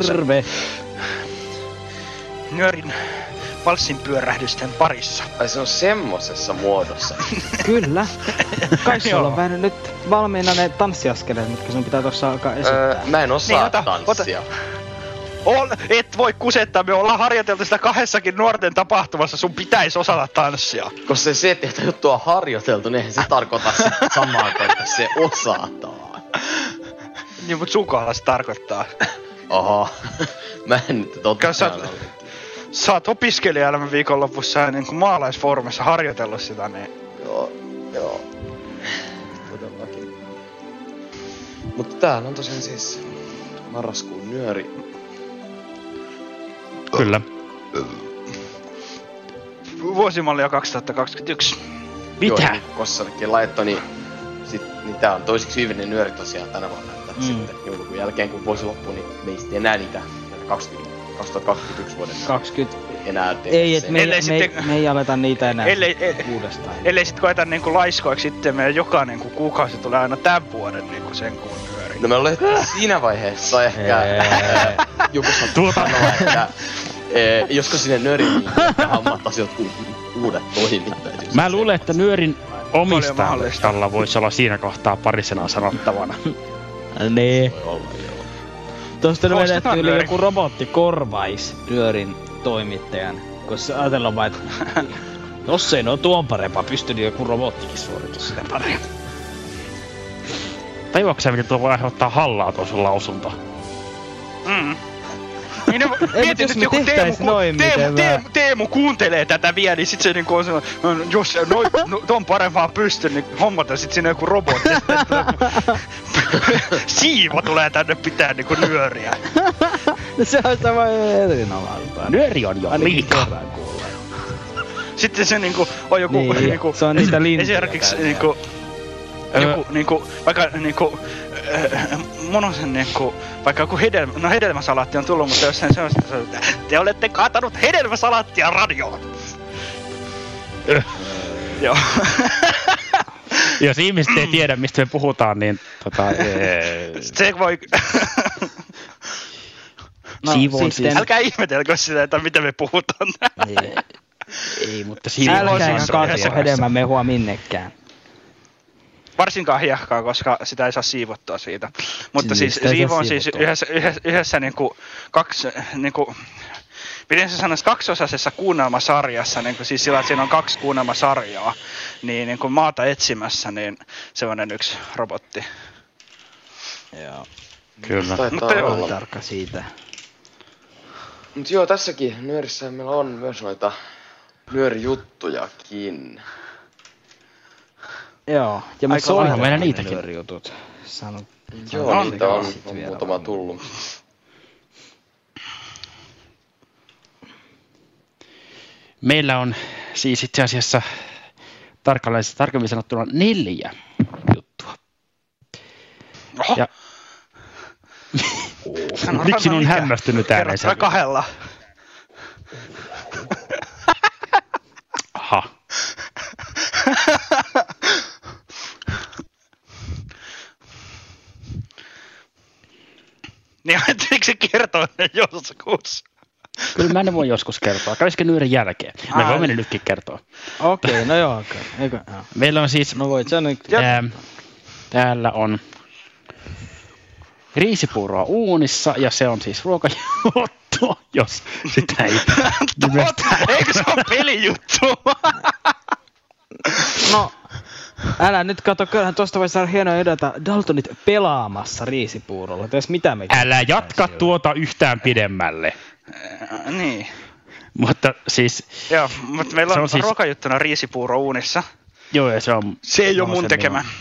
Terve. Nyörin valssin pyörähdysten parissa. Ai se on semmosessa muodossa. Kyllä. Kai sulla on vähän nyt valmiina ne tanssiaskeleet, mitkä sun pitää tuossa alkaa öö, esittää. mä en osaa Niin, ota- tanssia. On, et voi kusettaa, me ollaan harjoiteltu sitä kahdessakin nuorten tapahtumassa, sun pitäisi osata tanssia. Koska se, se että juttua on harjoiteltu, niin eihän se tarkoita samaa kuin että se osataan. Niin, mut sun kohdalla se tarkoittaa. Oho. mä en nyt totta. Sä- Sä oot opiskelijaelämän viikonlopussa ja niin kuin maalaisfoorumissa harjoitellut sitä, niin Joo, joo. Todellakin. Mutta täällä on tosiaan siis marraskuun nyöri. Kyllä. vuosimallia 2021. Joo, Mitä? niin Kossarkin laittoi, niin, sit, niin tää on toiseksi hyvinen nyöri tosiaan tänä vuonna. Että Mm. sitten joulukuun jälkeen kun vuosi loppuu, niin me ei sitten enää niitä näitä 20, 2021 vuoden 20. enää tehdä Ei, et me, Ellei me, sitten- me ei aleta niitä enää Ellei- e- uudestaan. Ellei sit koeta niinku laiskoiksi sitten meidän jokainen kun kuukausi tulee aina tämän vuoden niinku sen kuun nyöri. No me ollaan siinä vaiheessa ehkä Ei. joku saa tuota sanoa, että e, josko sinne nöriin niin ehkä hammattaisi jotkut uudet toimittajat. Mä luulen, että nyörin mahdollista. omistajalla voisi olla siinä kohtaa pari sanaa sanottavana. Nee. Voi olla, joo. Tuosta vedetty yli joku robotti korvais nyörin toimittajan. Koska ajatellaan vaan, että jos ei no tuon parempaa pysty, niin joku robottikin suoritus sitä paremmin. Tajuatko miten tuo voi aiheuttaa hallaa tuo sun lausunto? Mm. Niin ne, mieti jos nyt me joku Teemu, noin, Teemu, miten Teemu, mä- Teemu, kuuntelee tätä vielä, niin sit se niinku on sellainen, no, jos no, no, ton parempaa pysty, niin hommata sit sinne joku robotti. Sitten joku- Siivo tulee tänne pitää niinku nyöriä. se on sama erinomaista. Nyöri on jo liikaa. Sitten se niinku on joku Niin, niinku, se on niitä lintuja Esimerkiksi niinku, joku niinku, vaikka niinku, äh, monosen niinku, vaikka joku hedelmä, no hedelmäsalaatti on tullut, mutta jos sen sellaista, se on, että te olette kaatanut hedelmäsalaattia radioon. Joo. Jos ihmiset ei tiedä, mistä me puhutaan, niin tota, se voi... No, Siivo on sitten- siis- Älkää ihmetelkö sitä, että mitä me puhutaan. Ei. ei, mutta siinä on Älkää siis kaatako yhdessä- hedelmämehua minnekään. Varsinkaan hiekkaa, koska sitä ei saa siivottua siitä. Mutta Niin, siis siivo on siis yhdessä, yhdessä, yhdessä niinku kaksi, niinku, miten se sanoisi, kaksiosaisessa kuunnelmasarjassa, niin kuin siis sillä, että siinä on kaksi kuunnelmasarjaa, niin, niin kuin maata etsimässä, niin semmoinen yksi robotti. Joo. Kyllä. Taitaa Mutta joo. Olla. tarkka siitä. Mut joo, tässäkin nyörissä meillä on myös noita nyörijuttujakin. Joo, ja me soitamme lailla meillä niitäkin. nyörijutut. Sano, Joo, sano niitä on, on muutama vaan. tullut. Meillä on siis itse asiassa tarkalleen, tarkemmin sanottuna neljä juttua. Oho, Ja miksi on mikä. hämmästynyt ääneen? Kerrottuna kahdella. Aha. Niin ajatteliko se kertoa joskus? Kyllä mä ne voi joskus kertoa. Kävisikö nyörin jälkeen? Me Ai. voimme ne nytkin kertoa. Okei, okay, no joo, okei. Eikö, joo. Meillä on siis, No voit sä nyt... Ja- ää, täällä on riisipuuroa uunissa ja se on siis ruokajuttu, jos sitä ei nimetä. Eikö se ole pelijuttu? No, älä nyt kato, kyllähän tuosta voisi saada hienoa edetä Daltonit pelaamassa riisipuurolla. Ties mitä me Älä jatka tuota yhtään pidemmälle. Äh, niin. Mutta siis, Joo, mutta meillä on, on siis... ruokajuttuna riisipuuro uunissa. joo, ja se on... Se ei ole on mun tekemä. minun-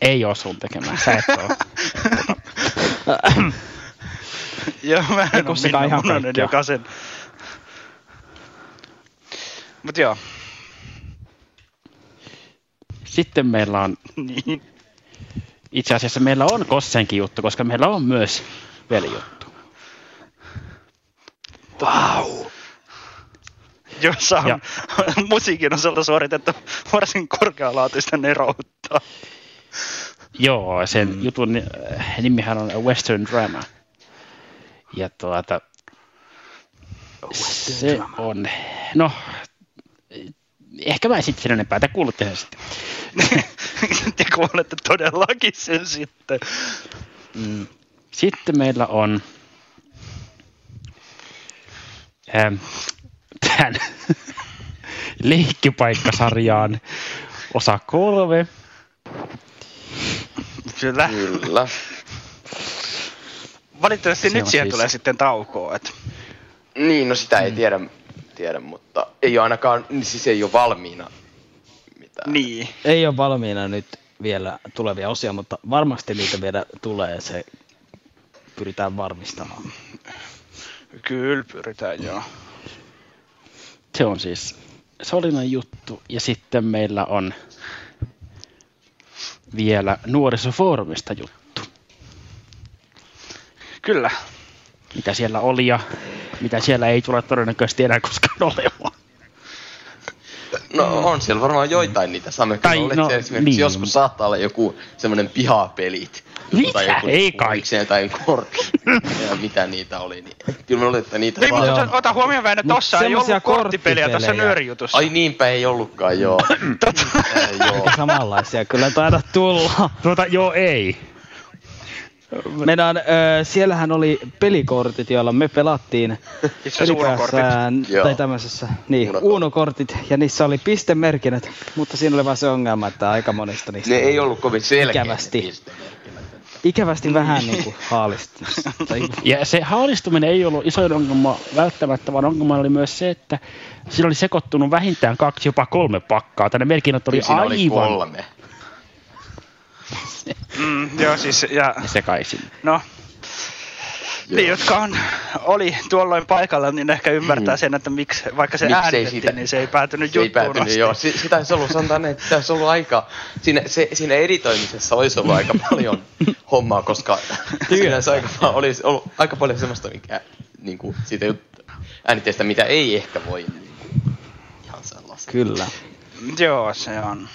Ei ole sun tekemä, sä et ole. Joo, mä en ole Minna ihan Munonen, kaikkea. joka sen... Mut joo, Sitten meillä on, niin. itse asiassa meillä on Kossenkin juttu, koska meillä on myös velijuttu. jossa on Ja- musiikin osalta suoritettu varsin korkealaatuista neroutta. Joo, sen mm. jutun äh, nimihän on Western Drama. Ja tuota, se on, no, ehkä mä en sitten sen enempää, te kuulutte sen sitten. Te kuulette todellakin sen sitten. Mm. Sitten meillä on ähm, tämän leikkipaikkasarjaan osa kolme. Kyllä. Kyllä. Valitettavasti Se nyt siihen siis- tulee sitten taukoa. Et. Niin, no sitä ei tiedä, tiedä, mutta ei ole ainakaan, niin siis ei ole valmiina mitään. Niin. Ei ole valmiina nyt vielä tulevia osia, mutta varmasti niitä vielä tulee. Se pyritään varmistamaan. Kyllä pyritään joo. Se on siis Solinan juttu. Ja sitten meillä on vielä nuorisofoorumista juttu. Kyllä. Mitä siellä oli ja mitä siellä ei tule todennäköisesti enää koskaan olemaan. No on siellä varmaan joitain niitä samoja. Tai no, esimerkiksi niin. joskus saattaa olla joku semmoinen pihapelit. Mitä? Tai joku Ei kai. tai kortti. ja mitä niitä oli. Niin. Kyllä mä luulen, että niitä Niin, vaan... mutta ota huomioon vähän, että tossa ei ollut korttipeliä korttipelejä. nyörijutussa. Ai niinpä ei ollutkaan, joo. Joo. Eikä samanlaisia kyllä taida tulla. Tuota, joo ei. Meidän, ö, siellähän oli pelikortit, joilla me pelattiin Joo. tai tämmöisessä, niin, Unokortit. unokortit, ja niissä oli pistemerkinnät, mutta siinä oli vaan se ongelma, että aika monista niistä Ne ei ollut kovin selkeä. Ikävästi. ikävästi vähän niin kuin haalisti. Tai, Ja se haalistuminen ei ollut isoin ongelma välttämättä, vaan ongelma oli myös se, että siinä oli sekoittunut vähintään kaksi, jopa kolme pakkaa. Tänne merkinnät oli Niin siinä oli aivan kolme. Mm, joo, siis, ja sekaisin. no, niin, jotka on, oli tuolloin paikalla, niin ehkä ymmärtää Mm. sen, että miksi, vaikka se Miksei äänitettiin, siitä- niin se ei päätynyt Se ei juttuun päätynyt, asti. joo. Si- sitä olisi ollut, sanotaan että sitä olisi ollut aika, siinä, se, siinä editoimisessa olisi ollut aika paljon hommaa, koska siinä se aika, paljon- olisi ollut aika paljon semmoista, mikä niin kuin, siitä jut- äänitteestä, mitä ei ehkä voi niin kuin, ihan sellaista kyllä. Joo, se on.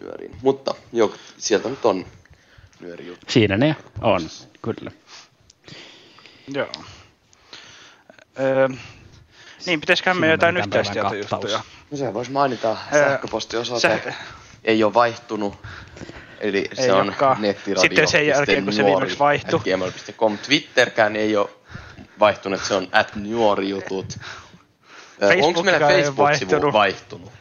Nyöriin. Mutta joo, sieltä nyt on nyöri juttu. Siinä ne on, kyllä. Joo. Öö, niin, pitäisiköhän me jotain yhteistyötä juttuja. No se voisi mainita sähköpostiosoite. se- Ei ole vaihtunut. Eli Ei se on olekaan. nettiradio. Sitten sen jälkeen, kun se viimeksi vaihtui. gmail.com. Twitterkään ei ole vaihtunut, se on at nuorijutut. Onko meillä Facebook-sivu vaihtunut. vaihtunut?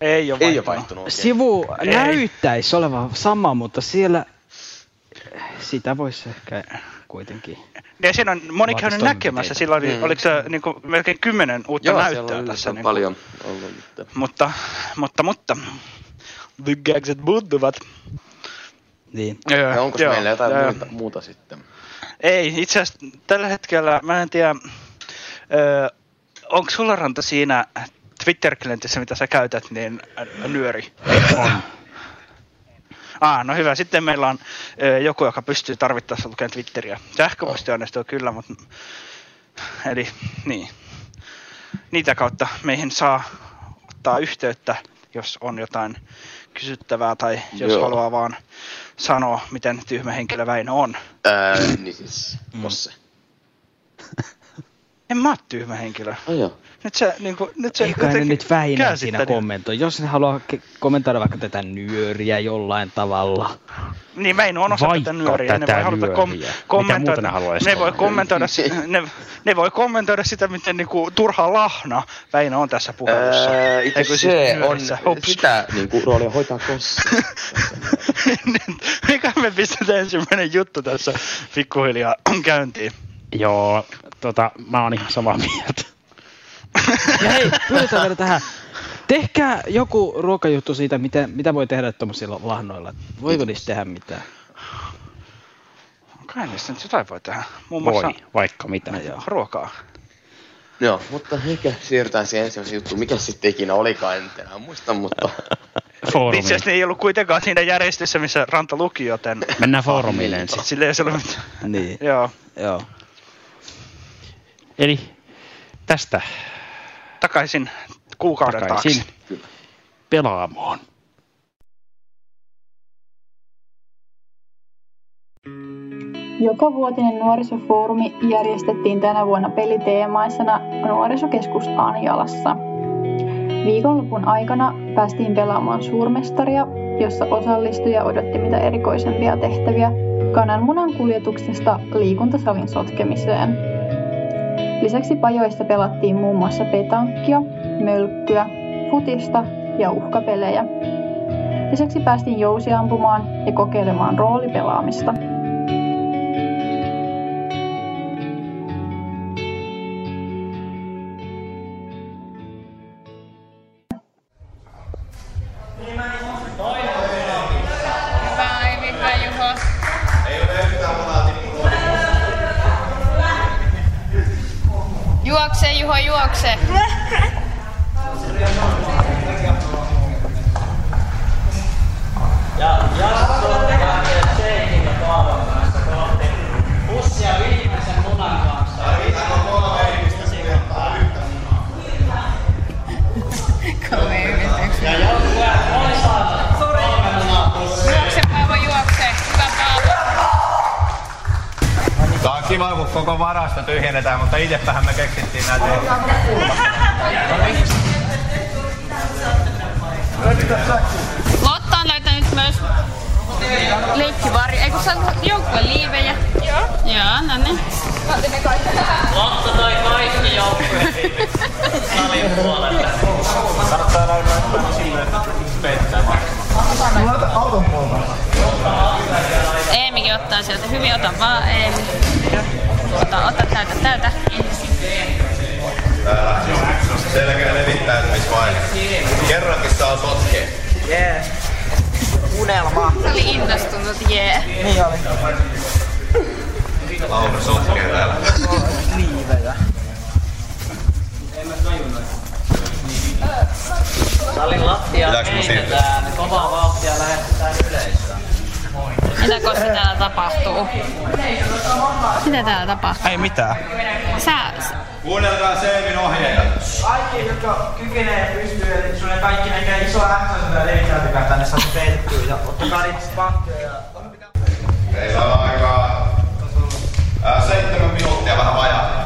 Ei ole Ei ole vaihtunut. vaihtunut. oikein. Sivu Ei. näyttäisi olevan sama, mutta siellä sitä voisi ehkä kuitenkin. Ja siinä on moni käynyt näkemässä. Sillä oli, Mm. oliko se niin kuin, melkein kymmenen uutta Joo, näyttöä on tässä. Niin kuin, paljon ollut nyt. mutta, mutta, mutta. The gagset muuttuvat. Niin. Öö, Ja onko meillä jotain öö, muuta, muuta sitten? Ei, itse asiassa tällä hetkellä, mä en tiedä, öö, onko sulla Ranta siinä Twitter-klientissä, mitä sä käytät, niin ä, nyöri? On. Ah, no hyvä. Sitten meillä on ö, joku, joka pystyy tarvittaessa lukemaan Twitteriä. Sähköpostioneistoa kyllä, mutta... Eli niin. Niitä kautta meihin saa ottaa yhteyttä, jos on jotain kysyttävää tai jos Joo. haluaa vaan sanoa, miten tyhmä henkilö Väinö on. Ää, niin siis, Kosse. En mä oo tyhmä henkilö. Oh, joo. Nyt se, niin kuin, nyt se Eikä ne nyt Väinö siinä kommentoi. Jos ne haluaa ke- kommentoida vaikka tätä nyöriä jollain tavalla. Niin, Väinö on osa Vaikka tätä nyöriä. Ne tätä voi haluta kom- nyöriä. Mitä kommentoida. muuta ne ne voi kommentoida? kommentoida, si- ne, ne voi kommentoida sitä, miten niinku, turha lahna Väinö on tässä puhelussa. Ää, itse siis se on nyörissä? Hups. sitä niin kuin, roolia hoitaa Kosse. Mikä me pistetään ensimmäinen juttu tässä pikkuhiljaa käyntiin? Joo, tota, mä oon ihan samaa mieltä. Ja hei, pyydetään vielä tähän. Tehkää joku ruokajuttu siitä, mitä, mitä voi tehdä tuommoisilla lahnoilla. Voiko niistä tehdä mitään? Kai niistä nyt jotain voi tehdä. Muun Voi, muassa vaikka mitä. No joo. ruokaa. Joo, mutta ehkä siirrytään siihen ensimmäiseen juttuun. Mikä sitten ikinä olikaan, en enää muista, mutta... Foorumiin. Itse asiassa ne ei ollut kuitenkaan siinä järjestyssä, missä Ranta luki, joten Mennään foorumille ensin. sille ei ollut mitään. Niin, Joo. joo. Eli tästä Takaisin kuukauden takaisin taakse. pelaamoon. Joka vuotinen nuorisofoorumi järjestettiin tänä vuonna peliteemaisena Nuorisokeskus Anjalassa. Viikonlopun aikana päästiin pelaamaan suurmestaria, jossa osallistuja odotti mitä erikoisempia tehtäviä kananmunan kuljetuksesta liikuntasalin sotkemiseen. Lisäksi pajoissa pelattiin muun muassa petankkia, mölkkyä, futista ja uhkapelejä. Lisäksi päästiin jousiampumaan ja kokeilemaan roolipelaamista. Koko varasto tyhjennetään, mutta itsepähän me keksittiin näitä. Lotta on löytänyt myös leikkivari. Eikö sä oot joukkueen liivejä? Joo. Joo, no niin. Lotta toi kaikki joukkueet salin puolelle. Kannattaa näyttää silleen, että peittää Eemikin ottaa sieltä. Hyvin, ota vaan Eemi. Ota, ota, täytä, täytä. Selkeä levittäytymisvaihe. Kerrankin saa sotkea. Jee. Unelma. Se oli innostunut, jee. Yeah. Niin oli. Lauri sotkee täällä. Liivejä. Salin lattia heitetään kovaa vauhtia ja lähetetään yleisöön. Mitä koska täällä tapahtuu? Mitä täällä tapahtuu? Ei mitään. Sä, Kuunnelkaa Seemin ohjeita. Kaikki, jotka kykenee ja pystyy, eli sun ei kaikki näkee iso ja levittäytykää tänne saa peittyä ja ottakaa niitä pakkeja ja Meillä on aikaa ää, seitsemän minuuttia vähän vajaa.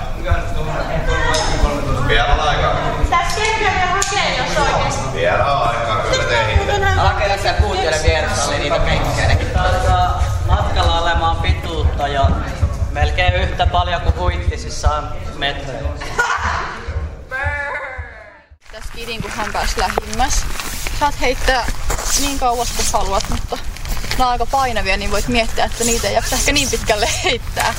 Vielä on aikaa. Tässä kerkeä vielä hakee, jos oikeesti. Vielä on aikaa, kyllä tehitte. Älä kerran siellä vieressä, oli niitä penkkejäkin. Taitaa matkalla olemaan pituutta jo melkein yhtä paljon kuin huittisissa on metroja. Tässä kidin, kun hän pääsi lähimmäs. Saat heittää niin kauas kuin haluat, mutta nämä on aika painavia, niin voit miettiä, että niitä ei jaksa ehkä niin pitkälle heittää.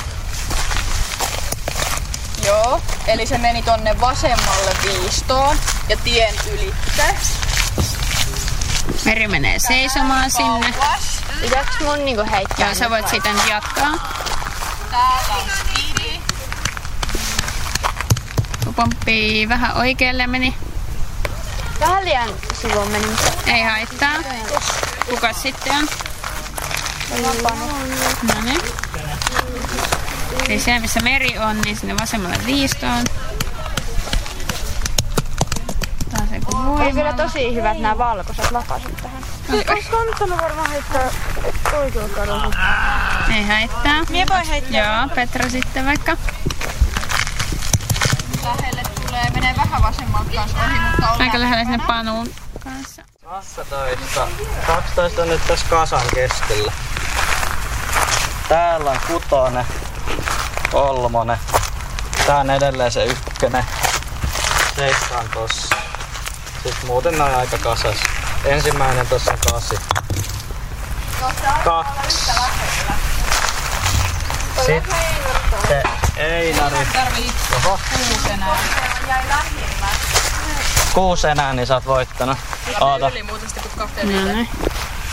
Joo, eli se meni tonne vasemmalle viistoon ja tien ylitte. Meri menee seisomaan sinne. Pitääks mun niinku heittää? Joo, sä voit siitä nyt jatkaa. Täällä on skidi. Pomppii vähän oikealle meni. Vähän liian sivuun meni, Ei haittaa. Kuka sitten on? No niin. Eli siellä missä meri on, niin sinne vasemmalle viistoon. Oli voima. kyllä tosi hyvät nämä valkoiset lapasut tähän. Olisi kannattanut varmaan heittää oikealla kadulla. Ei haittaa. Mie voi heittää. Joo, Petra sitten vaikka. Lähelle tulee, menee vähän vasemmalta kanssa ohi, mutta on Aika lähellä sinne panuun kanssa. 12. 12 on nyt tässä kasan keskellä. Täällä on kutonen, kolmonen. Tää on edelleen se ykkönen. On tossa. Sitten muuten nää on aika kasas. Ensimmäinen tossa on kasi. Kaksi. Sitten Einari. Tarvii Oho. Jäi lähimmä. Kuusi enää, niin sä oot voittanut. Oota. Yli muuten sitten kun kahteen no niin.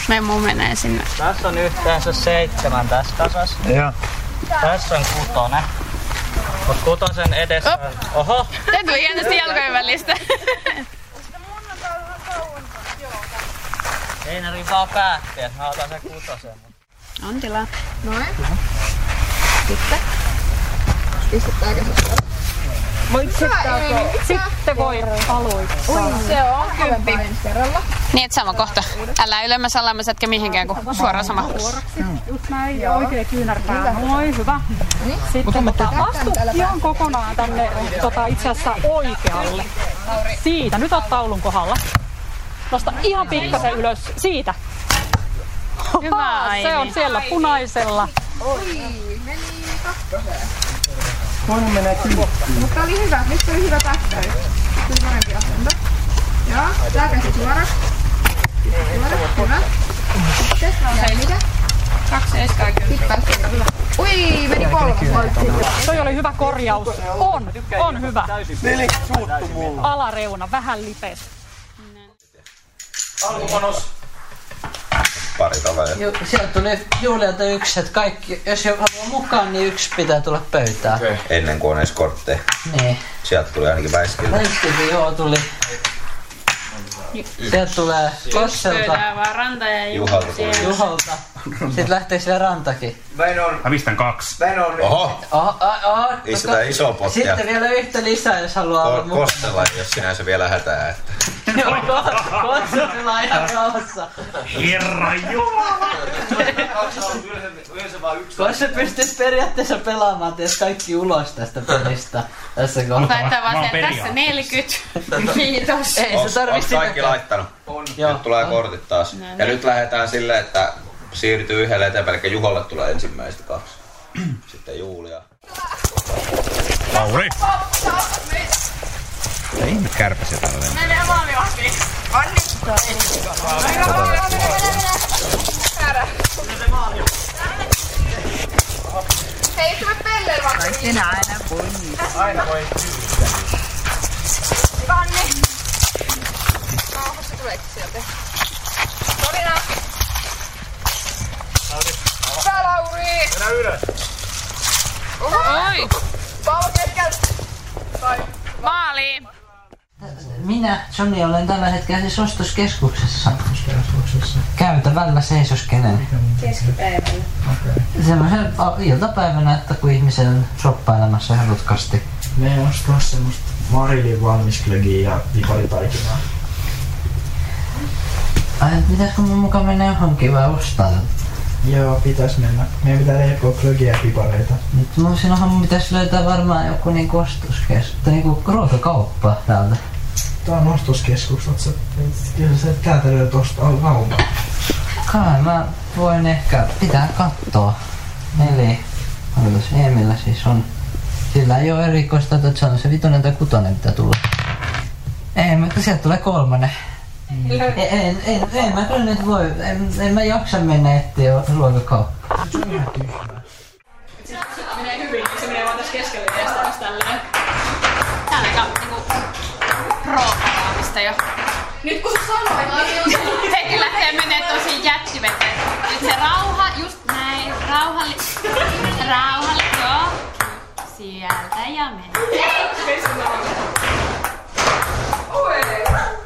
Me muu menee sinne. Tässä on yhteensä seitsemän tässä kasassa. Joo. Tässä on kutonen. Mut kutosen edessä on... Oho! Tuli hienosti jalkojen välistä. Einari vaan päätti, että mä otan sen kutosen. On tilaa. Noin. Sitten. Pistetäänkö se suoraan? Sitten voi aloittaa. Se on kymppi. Kerralla. Niin, että sama kohta. Älä ylemmäs alemmas etkä mihinkään, kun suoraan sama. Just näin, oikein kyynärpää. Noin, hyvä. Sitten tota, astu ihan kokonaan tänne tota, itse asiassa oikealle. Siitä, nyt oot taulun kohdalla. Nosta ihan pikkasen ylös. Siitä. Hyvä, Aini. Se on siellä punaisella. Oi, meni kakkoseen. Toinen menee kymppiin. Mutta oli hyvä. Nyt tuli hyvä pähkäys. Tuli parempi asento. Joo, tää käsi suoraksi. Suoraksi, hyvä. Sitten, jäi mitä? Kaksi eskaa kyllä. Ui, meni kolmas. Toi oli hyvä korjaus. On, on hyvä. Alareuna, vähän lipes. Alkupanos. Pari kaveria. Ju, sieltä tuli Julialta yksi, että kaikki, jos joku haluaa mukaan, niin yksi pitää tulla pöytään. Okei. Ennen kuin on edes kortteja. Niin. Sieltä tuli ainakin väiskiltä. Läiskikin joo tuli. Sieltä tulee Kosselta, vaan ranta ja Juhalta tuli. Juholta. Sitten lähtee sille rantakin. Meillä on... Mä pistän kaksi. Meillä on... Oho! Oh, oh, oh. Istutaan iso pottia. Sitten vielä yhtä lisää, jos haluaa olla mukana. Kostella, jos sinänsä vielä hätää. Että. Joo, Kosselta on ihan rauhassa. Herra Jumala! Kosse pystyisi periaatteessa pelaamaan ties kaikki ulos tästä pelistä. Tässä vaan Mä oon sen, tässä periaate. 40. Kiitos. Ei se tarvi onks kaikki sitäkään. Laittanut? On. Joo. Nyt tulee on. kortit taas. No Ja niin. nyt lähdetään silleen, että siirtyy yhdelle eteenpäin, eli Juholle tulee ensimmäistä kaksi. Sitten Julia. Lauri! Mitä ihme kärpäsiä täällä lentää? Menee maalivahtiin. Hei, istumme pelleen vaan. Sinä aina voi. Aina voi. Tuleeko sieltä? Sorina. Hyvä Lauri. Mennään ylös. Oi! Pallo keskellä. Tai Maaliin! Minä, Sony, olen tällä hetkellä siis ostoskeskuksessa. Käytävällä seisoskenen. keskipäivällä. Semmoisen a- iltapäivänä, että kun ihmisen on shoppailemassa ihan rutkasti. Me ostaa semmoista Marilin valmisklögiä ja viparitaikinaa. Ai, pitäisikö mun mukaan mennä johonkin vai ostaa? Joo, pitäis mennä. Meidän pitää leipoa klögiä ja pipareita. Nyt mun sinunhan mun pitäisi löytää varmaan joku niinku ostoskeskus, tai niinku ruokakauppa täältä. Tää on ostoskeskus, oot sä, kyllä sä täältä löydät ostaa kaupan. Kai mä voin ehkä, pitää katsoa. Eli, se Emillä siis on, sillä ei oo erikoista, että se on se vitonen tai kutonen pitää tulla. Ei, mutta sieltä tulee kolmonen. En, en, en, en mä kyllä nyt voi, en, en mä jaksa mennä etsiä ruokakauppaa. Menee hyvin, niin se menee vaan tässä keskellä testaamassa tälleen. Tää on aika niinku pro-pelaamista jo. Nyt kun sä sanoit, niin Sekin lähtee menee tosi jättiveteen. Nyt se rauha, just näin, rauhalli... Rauhalli, joo. Sieltä ja menee. Oi.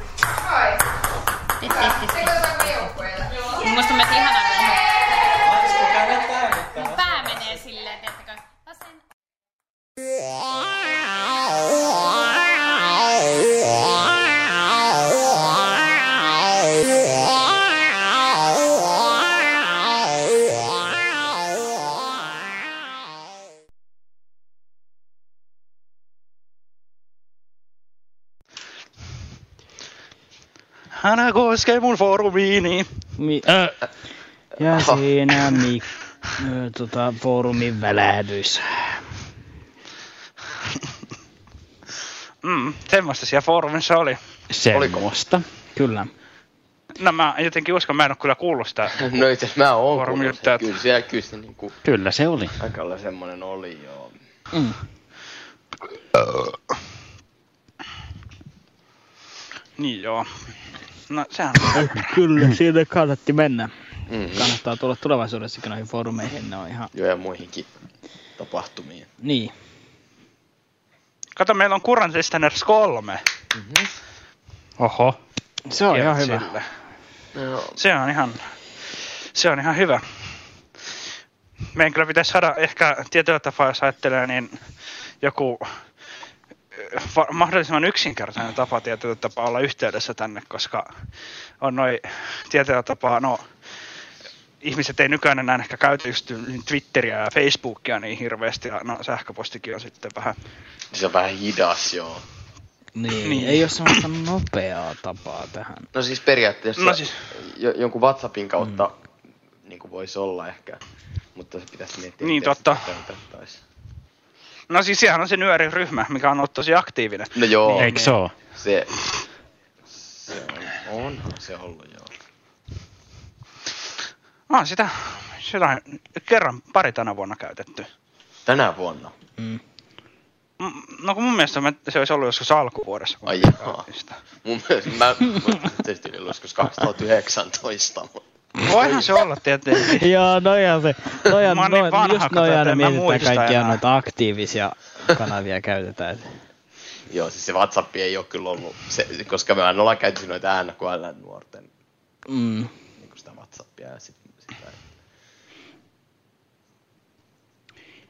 Hän koskee mun foorumiini. Mi- ja siinä mi- ö, tota, foorumin välähdys. Mm, semmoista siellä foorumissa oli. Semmoista. Kyllä. No mä jotenkin uskon, mä en oo kyllä kuullut sitä. No itse asiassa mä oon kuullut sen. Kyllä siellä kyllä se niinku Kyllä se oli. aika lailla semmonen oli joo. Mm. Niin joo. No sehän Kyllä, siitä kannatti mennä. Mhm. Kannattaa tulla tulevaisuudessakin noihin foorumeihin, ne on ihan... Joo, ja muihinkin tapahtumiin. Niin. Kato, meillä on Current Listeners 3. Mm-hmm. Oho. Se on ihan hyvä. No, Se on ihan, se on ihan hyvä. Meidän kyllä pitäisi saada ehkä tietyllä tapaa, jos ajattelee, niin joku mahdollisimman yksinkertainen tapa tietyllä tapaa olla yhteydessä tänne, koska on noin tietyllä tapaa, no ihmiset ei nykyään enää ehkä käytä just Twitteriä ja Facebookia niin hirveästi, ja no sähköpostikin on sitten vähän se on vähän hidas, joo. Niin, Niin. ei ole semmoista nopeaa tapaa tähän. No siis periaatteessa No siis- jo, jonkun WhatsAppin kautta mm. niin kuin voisi olla ehkä, mutta se pitäisi miettiä, Niin, totta. sitä. No siis sehän on se nyöriryhmä, mikä on ollut tosi aktiivinen. No joo, Eikö se oo? se, se on, onhan se ollut joo. On sitä, sitä kerran pari tänä vuonna käytetty. Tänä vuonna. Mm. Mm, No kun mun mielestä se olisi ollut joskus alkuvuodessa. kun Ai sitä. Mun mielestä, mä, mä tietysti ollut joskus 2019, mutta Voihan se olla tietenkin. Joo, noja se. Noja, Mä oon niin noja, vanha, just kato, noja että aina mietitään kaikkia enää. noita aktiivisia kanavia käytetään. joo, siis se WhatsApp ei ole kyllä ollut, se, koska me ollaan käyty noita NKL nuorten Mm. niin kuin sitä WhatsAppia ja sit, sitä,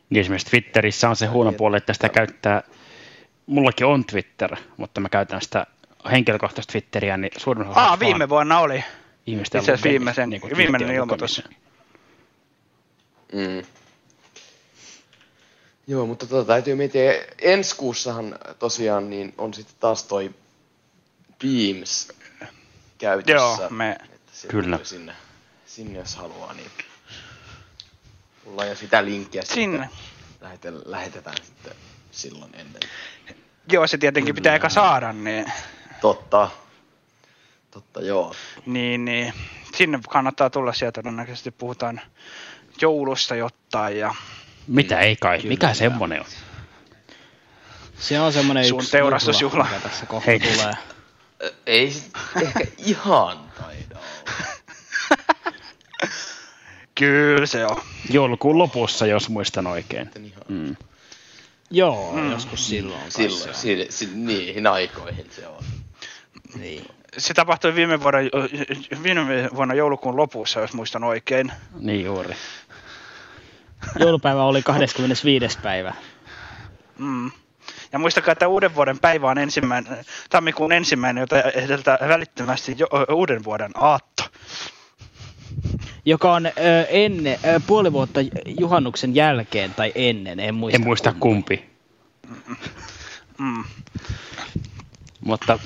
Niin esimerkiksi Twitterissä on se huono puoli, että sitä käyttää, mullakin on Twitter, mutta mä käytän sitä henkilökohtaista Twitteriä, niin suurin osa Aa, viime vuonna oli. Ihmisten Itse asiassa viimeisen, niin kuin viimeinen ilmoitus. Mm. Joo, mutta tota, täytyy miettiä, ensi kuussahan tosiaan niin on sitten taas toi Beams käytössä. Joo, me, Kyllä. Sinne, sinne jos haluaa, niin mulla jo sitä linkkiä Sinne. sitten lähetetään, lähetetään sitten silloin ennen. joo, se tietenkin pitää eka saada, niin, Totta. Totta, joo. niin, niin sinne kannattaa tulla sieltä todennäköisesti puhutaan joulusta jotain ja Mitä ei kai, Kyllä. mikä semmonen on? Se on semmonen Sun yksi teurastusjuhla. mikä tässä kohta Hei. tulee. Ei ehkä ihan taida kyllä se on. Joulukuun lopussa, jos muistan oikein. Mm. Joo, Mm. joskus silloin. silloin, si, si, niihin aikoihin se on. Niin. Se tapahtui viime vuonna, viime vuonna joulukuun lopussa, jos muistan oikein. Niin juuri. Joulupäivä oli 25. päivä. Mm. Ja muistakaa, että uuden vuoden päivä on ensimmäinen, tammikuun ensimmäinen, jota edeltää välittömästi jo, uuden vuoden aatto. Joka on ö, ennen, ö, puoli vuotta juhannuksen jälkeen tai ennen, en muista. En muista kumpi. Mm. Mutta,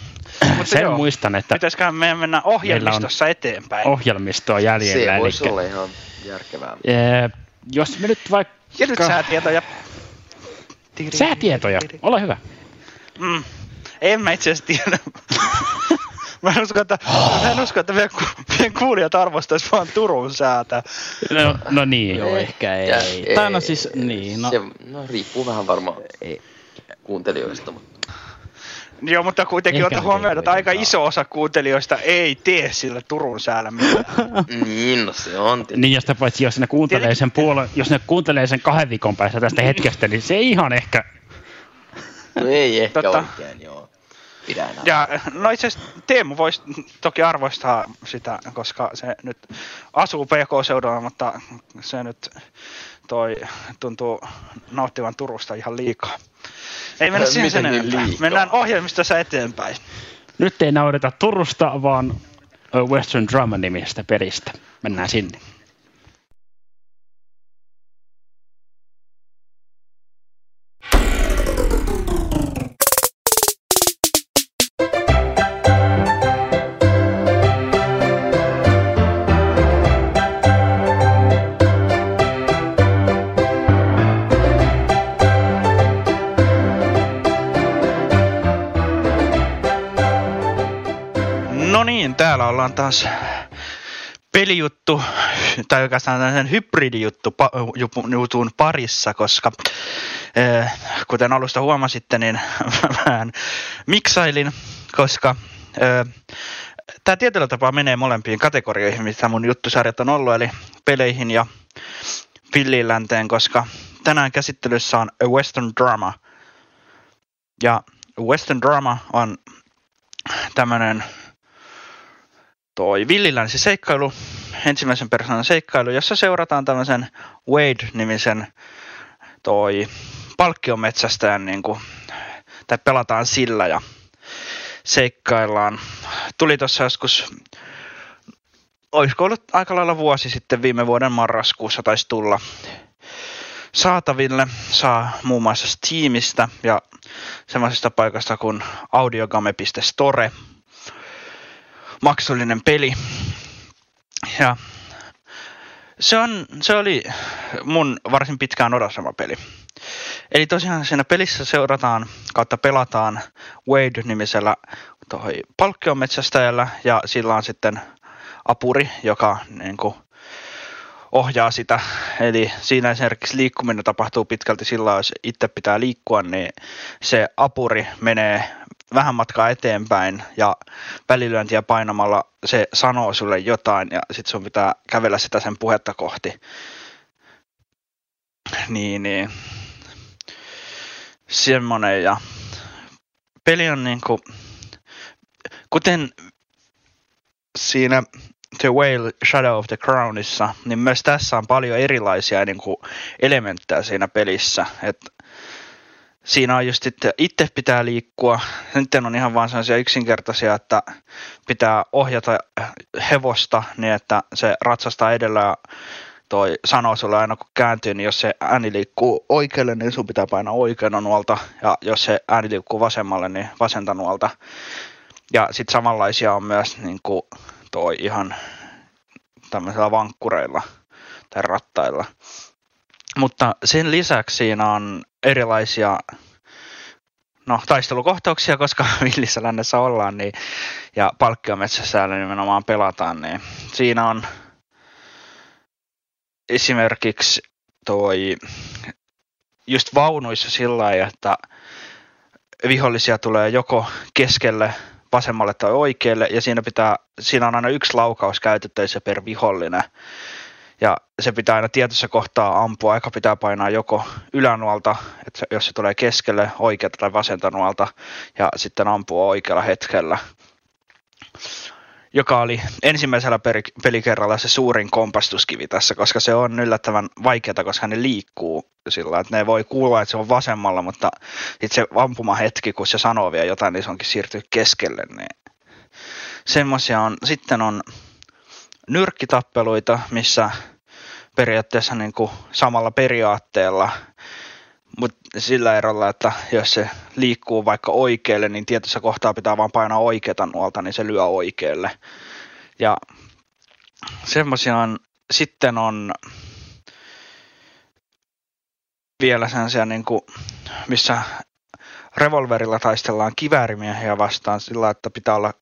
Mutta sen joo, muistan, että Pitäisiköhän meidän mennä ohjelmistossa eteenpäin. ohjelmistoa jäljellä. Se voisi elikkä- olla ihan järkevää. Ee, jos me nyt vaikka... Ja nyt säätietoja. Säätietoja, ole hyvä. Mm. En mä itse asiassa tiedä. mä en usko, että, mä en usko, että meidän, ku, meidän kuulijat arvostaisi vaan Turun säätä. No, no niin. Joo, ehkä ei. Ja Tai no siis, niin, no. Se, no riippuu vähän varmaan kuuntelijoista, mutta Joo, mutta kuitenkin Ehkä ota huomioon, että aika iso osa kuuntelijoista ei tee sillä Turun säällä mitään. niin, no se on tietysti. Niin, jos, paitsi jos ne kuuntelee sen puolen, jos ne kuuntelee sen kahden viikon päästä tästä hetkestä, niin se ihan ehkä... No ei ehkä Totta. oikein, joo. Pidä enää. Ja no itse asiassa Teemu voisi toki arvostaa sitä, koska se nyt asuu PK-seudulla, mutta se nyt toi tuntuu nauttivan Turusta ihan liikaa. Ei mennä Äh, siihen sen niin enempää. liikaa? Mennään ohjelmistossa eteenpäin. Nyt ei naudeta Turusta, vaan Western Drama nimisestä peristä. Mennään sinne. Taas pelijuttu, tai oikeastaan tämmöisen hybridijuttu jutun parissa, koska eh, kuten alusta huomasitte, niin vähän miksailin, koska eh, tämä tietyllä tapaa menee molempiin kategorioihin, mitä mun juttusarjat on ollut, eli peleihin ja Fillilänteen, koska tänään käsittelyssä on A Western Drama. Ja Western Drama on tämmöinen toi villilänsi seikkailu, ensimmäisen persoonan seikkailu, jossa seurataan tämmöisen Wade-nimisen toi palkkiometsästäjän niin kuin, tai pelataan sillä ja seikkaillaan. Tuli tuossa joskus, olisiko ollut aika lailla vuosi sitten viime vuoden marraskuussa taisi tulla saataville. Saa muun muassa Steamista ja semmoisesta paikasta kuin audiogame.store. Maksullinen peli. Ja se, on, se oli mun varsin pitkään odottama peli. Eli tosiaan siinä pelissä seurataan kautta pelataan Wade-nimisellä palkkiometsästäjällä ja sillä on sitten apuri, joka niin kuin, ohjaa sitä. Eli siinä esimerkiksi liikkuminen tapahtuu pitkälti sillä jos itse pitää liikkua, niin se apuri menee vähän matkaa eteenpäin ja välilyöntiä painamalla se sanoo sulle jotain ja sitten sun pitää kävellä sitä sen puhetta kohti. Niin, niin. Semmonen ja peli on niinku, kuten siinä The Whale Shadow of the Crownissa, niin myös tässä on paljon erilaisia niin kuin, elementtejä siinä pelissä. Et siinä on just, että itse pitää liikkua. Nyt on ihan vaan sellaisia yksinkertaisia, että pitää ohjata hevosta niin, että se ratsastaa edellä ja toi sanoo sulle aina kun kääntyy, niin jos se ääni liikkuu oikealle, niin sun pitää painaa oikeana nuolta, ja jos se ääni liikkuu vasemmalle, niin vasenta nuolta. Ja sitten samanlaisia on myös niin kuin toi ihan tämmöisillä vankkureilla tai rattailla. Mutta sen lisäksi siinä on erilaisia no, taistelukohtauksia, koska villissä lännessä ollaan, niin, ja palkkiometsässä nimenomaan pelataan, niin siinä on esimerkiksi toi just vaunuissa sillä lailla, että vihollisia tulee joko keskelle, vasemmalle tai oikealle, ja siinä, pitää, siinä on aina yksi laukaus käytettävissä per vihollinen. Ja se pitää aina tietyssä kohtaa ampua, aika pitää painaa joko ylänuolta, että jos se tulee keskelle, oikealta tai vasenta nuolta, ja sitten ampua oikealla hetkellä joka oli ensimmäisellä pelikerralla se suurin kompastuskivi tässä, koska se on yllättävän vaikeaa, koska ne liikkuu sillä että ne voi kuulla, että se on vasemmalla, mutta sitten se ampuma hetki, kun se sanoo vielä jotain, niin se onkin siirtynyt keskelle. Niin semmoisia on. Sitten on nyrkkitappeluita, missä periaatteessa niin kuin samalla periaatteella mutta sillä erolla, että jos se liikkuu vaikka oikealle, niin tietyssä kohtaa pitää vaan painaa oikeata nuolta, niin se lyö oikealle. Ja semmoisia on, sitten on vielä sellaisia, niin kuin, missä revolverilla taistellaan kiväärimiehiä vastaan sillä, että pitää olla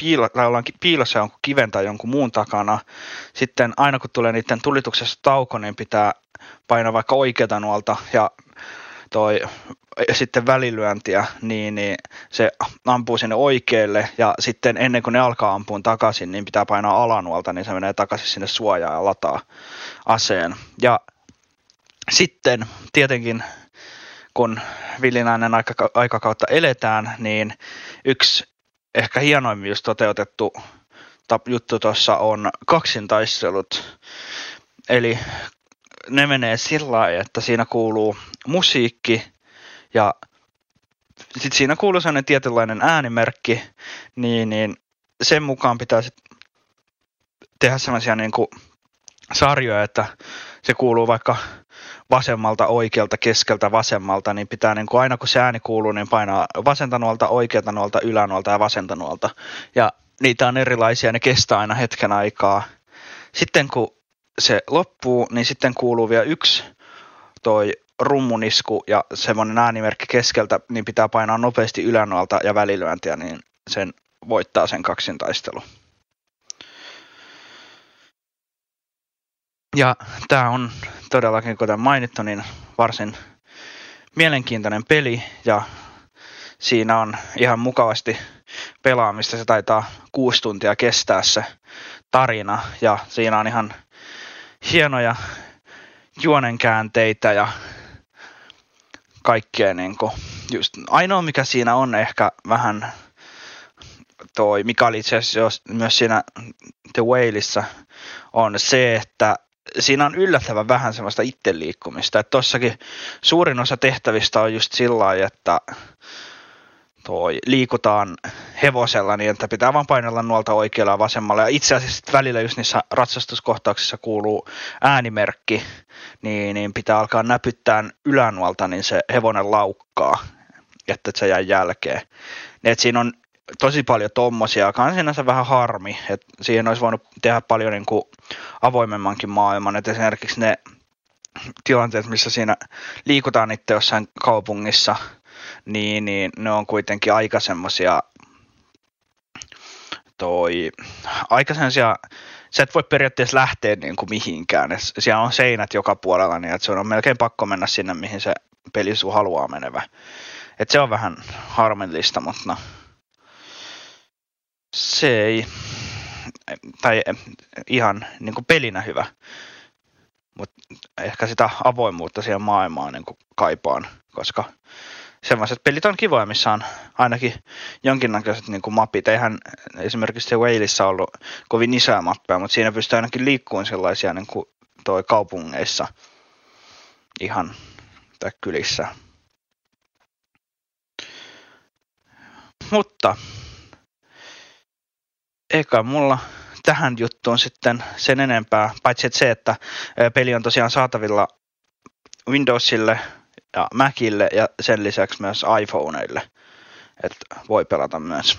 piilo, tai ollaan piilossa jonkun kiven tai jonkun muun takana. Sitten aina kun tulee niiden tulituksessa tauko, niin pitää painaa vaikka oikeata nuolta ja toi ja sitten välilyöntiä, niin, niin se ampuu sinne oikealle ja sitten ennen kuin ne alkaa ampua takaisin, niin pitää painaa alanuolta, niin se menee takaisin sinne suojaan ja lataa aseen. Ja sitten tietenkin kun villinainen aika, aikakautta eletään, niin yksi ehkä hienoimmin just toteutettu juttu tuossa on kaksintaistelut. Eli ne menee sillä lailla, että siinä kuuluu musiikki ja sitten siinä kuuluu sellainen tietynlainen äänimerkki, niin, niin sen mukaan pitää tehdä sellaisia niin kuin sarjoja, että se kuuluu vaikka vasemmalta, oikealta, keskeltä, vasemmalta, niin pitää niin kuin aina kun se ääni kuuluu, niin painaa vasenta nuolta, oikealta nuolta, ylänuolta ja vasenta nuolta. Ja niitä on erilaisia, ne kestää aina hetken aikaa. Sitten kun se loppuu, niin sitten kuuluu vielä yksi toi rummunisku ja semmoinen äänimerkki keskeltä, niin pitää painaa nopeasti ylänuolta ja välilyöntiä, niin sen voittaa sen kaksintaistelu. Ja tämä on todellakin, kuten mainittu, niin varsin mielenkiintoinen peli ja siinä on ihan mukavasti pelaamista. Se taitaa kuusi tuntia kestää se tarina ja siinä on ihan hienoja juonenkäänteitä ja kaikkea niin kuin, just ainoa mikä siinä on ehkä vähän toi, mikä oli itse asiassa myös siinä The Whaleissa, on se, että siinä on yllättävän vähän semmoista itse liikkumista. Että tossakin suurin osa tehtävistä on just sillä lailla, että toi, liikutaan hevosella niin, että pitää vaan painella nuolta oikealla ja vasemmalla. Ja itse asiassa välillä just niissä ratsastuskohtauksissa kuuluu äänimerkki, niin, niin pitää alkaa näpyttää ylänuolta, niin se hevonen laukkaa, että se jää jälkeen. Et siinä on tosi paljon tommosia, joka on sinänsä vähän harmi, että siihen olisi voinut tehdä paljon niin kuin avoimemmankin maailman, että esimerkiksi ne tilanteet, missä siinä liikutaan itse jossain kaupungissa, niin, niin ne on kuitenkin aika semmosia toi, aika semmosia, sä et voi periaatteessa lähteä niin kuin mihinkään. Et siellä on seinät joka puolella, niin että se on melkein pakko mennä sinne, mihin se peli sun haluaa menevä. Et se on vähän harmillista, mutta no, se ei, tai ihan niin kuin pelinä hyvä, mutta ehkä sitä avoimuutta siihen maailmaan niin kuin kaipaan, koska semmoiset pelit on kivoja, missä on ainakin jonkinnäköiset niin kuin mapit. Eihän esimerkiksi se Waleissa ollut kovin isoja mappeja, mutta siinä pystyy ainakin liikkumaan sellaisia niin kuin toi kaupungeissa ihan tai kylissä. Mutta eikä mulla tähän juttuun sitten sen enempää, paitsi että se, että peli on tosiaan saatavilla Windowsille ja Macille ja sen lisäksi myös iPhoneille. Että voi pelata myös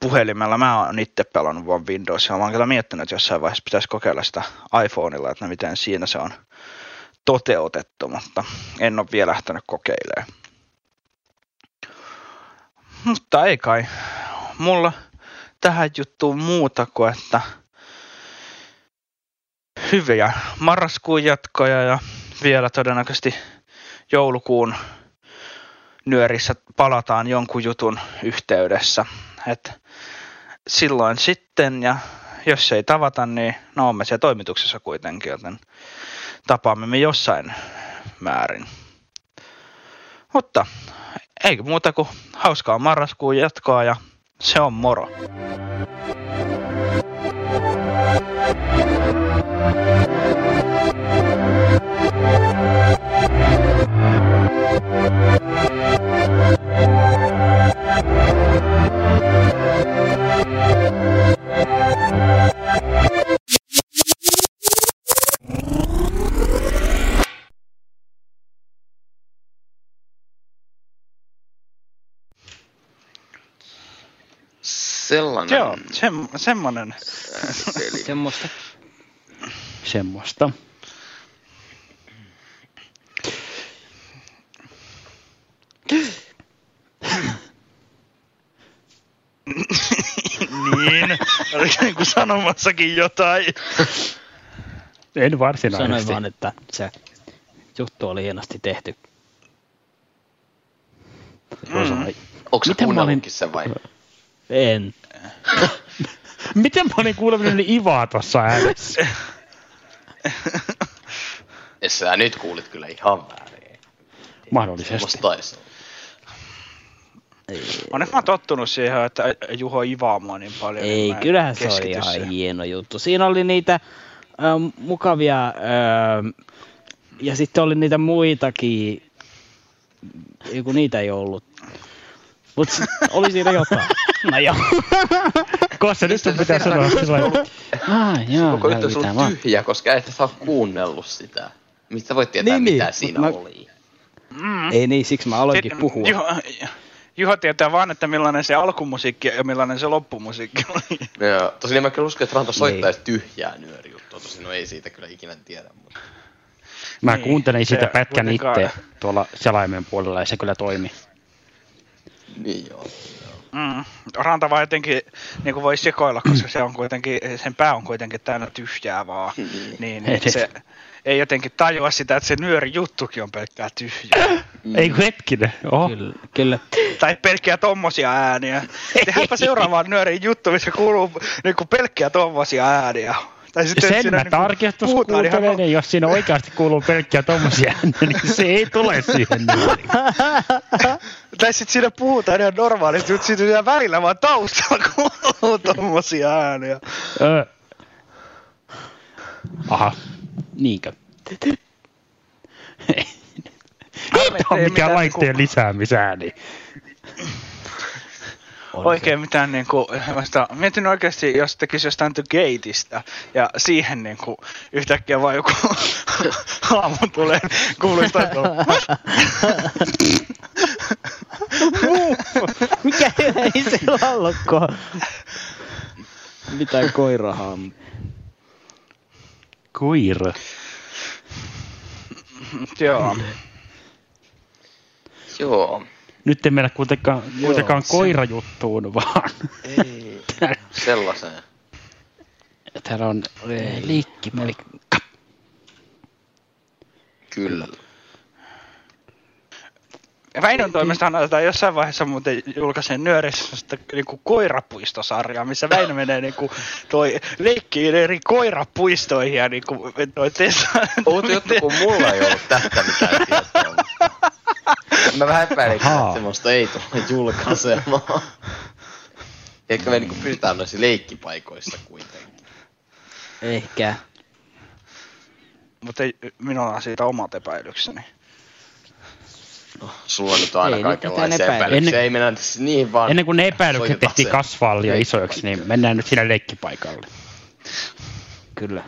puhelimella. Mä oon itse pelannut vaan Windowsilla. Mä oon kyllä miettinyt, että jossain vaiheessa pitäisi kokeilla sitä iPhoneilla, että miten siinä se on toteutettu, mutta en ole vielä lähtenyt kokeilemaan. Mutta ei kai. Mulla tähän juttuun muuta kuin, että hyviä marraskuun jatkoja ja vielä todennäköisesti joulukuun nyörissä palataan jonkun jutun yhteydessä. Et silloin sitten ja jos ei tavata, niin no olemme siellä toimituksessa kuitenkin, joten tapaamme me jossain määrin. Mutta eikö muuta kuin hauskaa marraskuun jatkoa ja se on moro. Sellainen. Joo, sem, semmonen. Peli. Semmoista. Semmoista. niin, oliko niinku sanomassakin jotain? En varsinaisesti. Sanoin vaan, että se juttu oli hienosti tehty. Mm. Onko se mä olin- kuunnellutkin sen vai? En. Miten mä olin kuuleminen niin Ivaa tuossa äänessä? Sä nyt kuulit kyllä ihan väärin. Mahdollisesti. Onneksi mä oon tottunut siihen, että Juho ivaa mua niin paljon. niin Ei, en kyllähän se oli ihan siihen. hieno juttu. Siinä oli niitä ö, mukavia, ö, ja sitten oli niitä muitakin, joku niitä ei ollut. Mutta oli siinä jotain. No joo. Kossa nyt sun pitää sanoa sillä. Ah, joo, Koko juttu on ollut vaan. tyhjä, koska et sä oo kuunnellut sitä. Mistä voit tietää, Niin, mitä niin, siinä mut mä- oli? Mm. Ei niin, siksi mä aloinkin Sitten puhua. Juho, Juho tietää vaan, että millainen se alkumusiikki ja millainen se loppumusiikki oli. Joo, tosin mä kyllä uskon, että Ranto Niin. soittaisi tyhjää nyörijuttua. Tosin no ei siitä kyllä ikinä tiedä. Mutta... Mä Niin, kuuntelin sitä pätkän itse tuolla selaimen puolella ja se kyllä toimi. Niin joo. Mm. Ranta vaan jotenkin niin kuin voi sekoilla, koska se on kuitenkin, sen pää on kuitenkin täynnä tyhjää vaan. Niin, niin se ei jotenkin tajua sitä, että se nyöri juttukin on pelkkää tyhjää. Ei kun hetkinen. Oho. Kyllä, kyllä. Tai pelkkiä tommosia ääniä. Tehdäänpä seuraavaan nyörin juttu, missä kuuluu niin kuin pelkkiä tommosia ääniä. Tai Sen siinä mä niinku tarkistus puhutaan ihan kuuntelen, ja jos siinä oikeasti kuuluu pelkkiä tommosia ääniä, niin se ei tule siihen nyöriin. Tai sit siinä puhutaan ihan normaalisti, mutta siinä siinä välillä vaan taustalla kuuluu tommosia ääniä. Aha, niinkö? Ei Tämä on mikään laitteen lisäämisääni. Oikein mitään niinku, vasta, mietin oikeasti, jos tekisi jostain The Gateista, ja siihen niinku yhtäkkiä vaan joku aamu tulee, kuuluisi toi Mikä ei se lallokko? Mitä koirahaa? Koira. Joo. Joo. Nyt ei mennä kuitenkaan, Joo, kuitenkaan se- koirajuttuun, vaan Ei. Sellaiseen. täällä on eh, liikki Kyllä. Väinön toimestahan aletaan jossain vaiheessa muuten julkaisen nyörissä sitä niinku koirapuistosarjaa, missä Väinö menee niinku toi leikkiin eri koirapuistoihin ja niinku toi Tessa... Outo juttu, kun mulla ei ollut tästä mitään tietoa. Mä vähän epäilin, että semmoista ei tule julkaisemaan. Ehkä me niinku pysytään noissa leikkipaikoissa kuitenkin. Ehkä. Mutta ei, minulla on siitä omat epäilykseni. Sulla nyt on aina Ei kaikenlaisia epäilyksiä. Ennen- Ei mennä tässä niin vaan... Ennen kuin ne epäilykset tehtiin kasvaa liian isoiksi, niin mennään nyt sinne leikkipaikalle. Kyllä.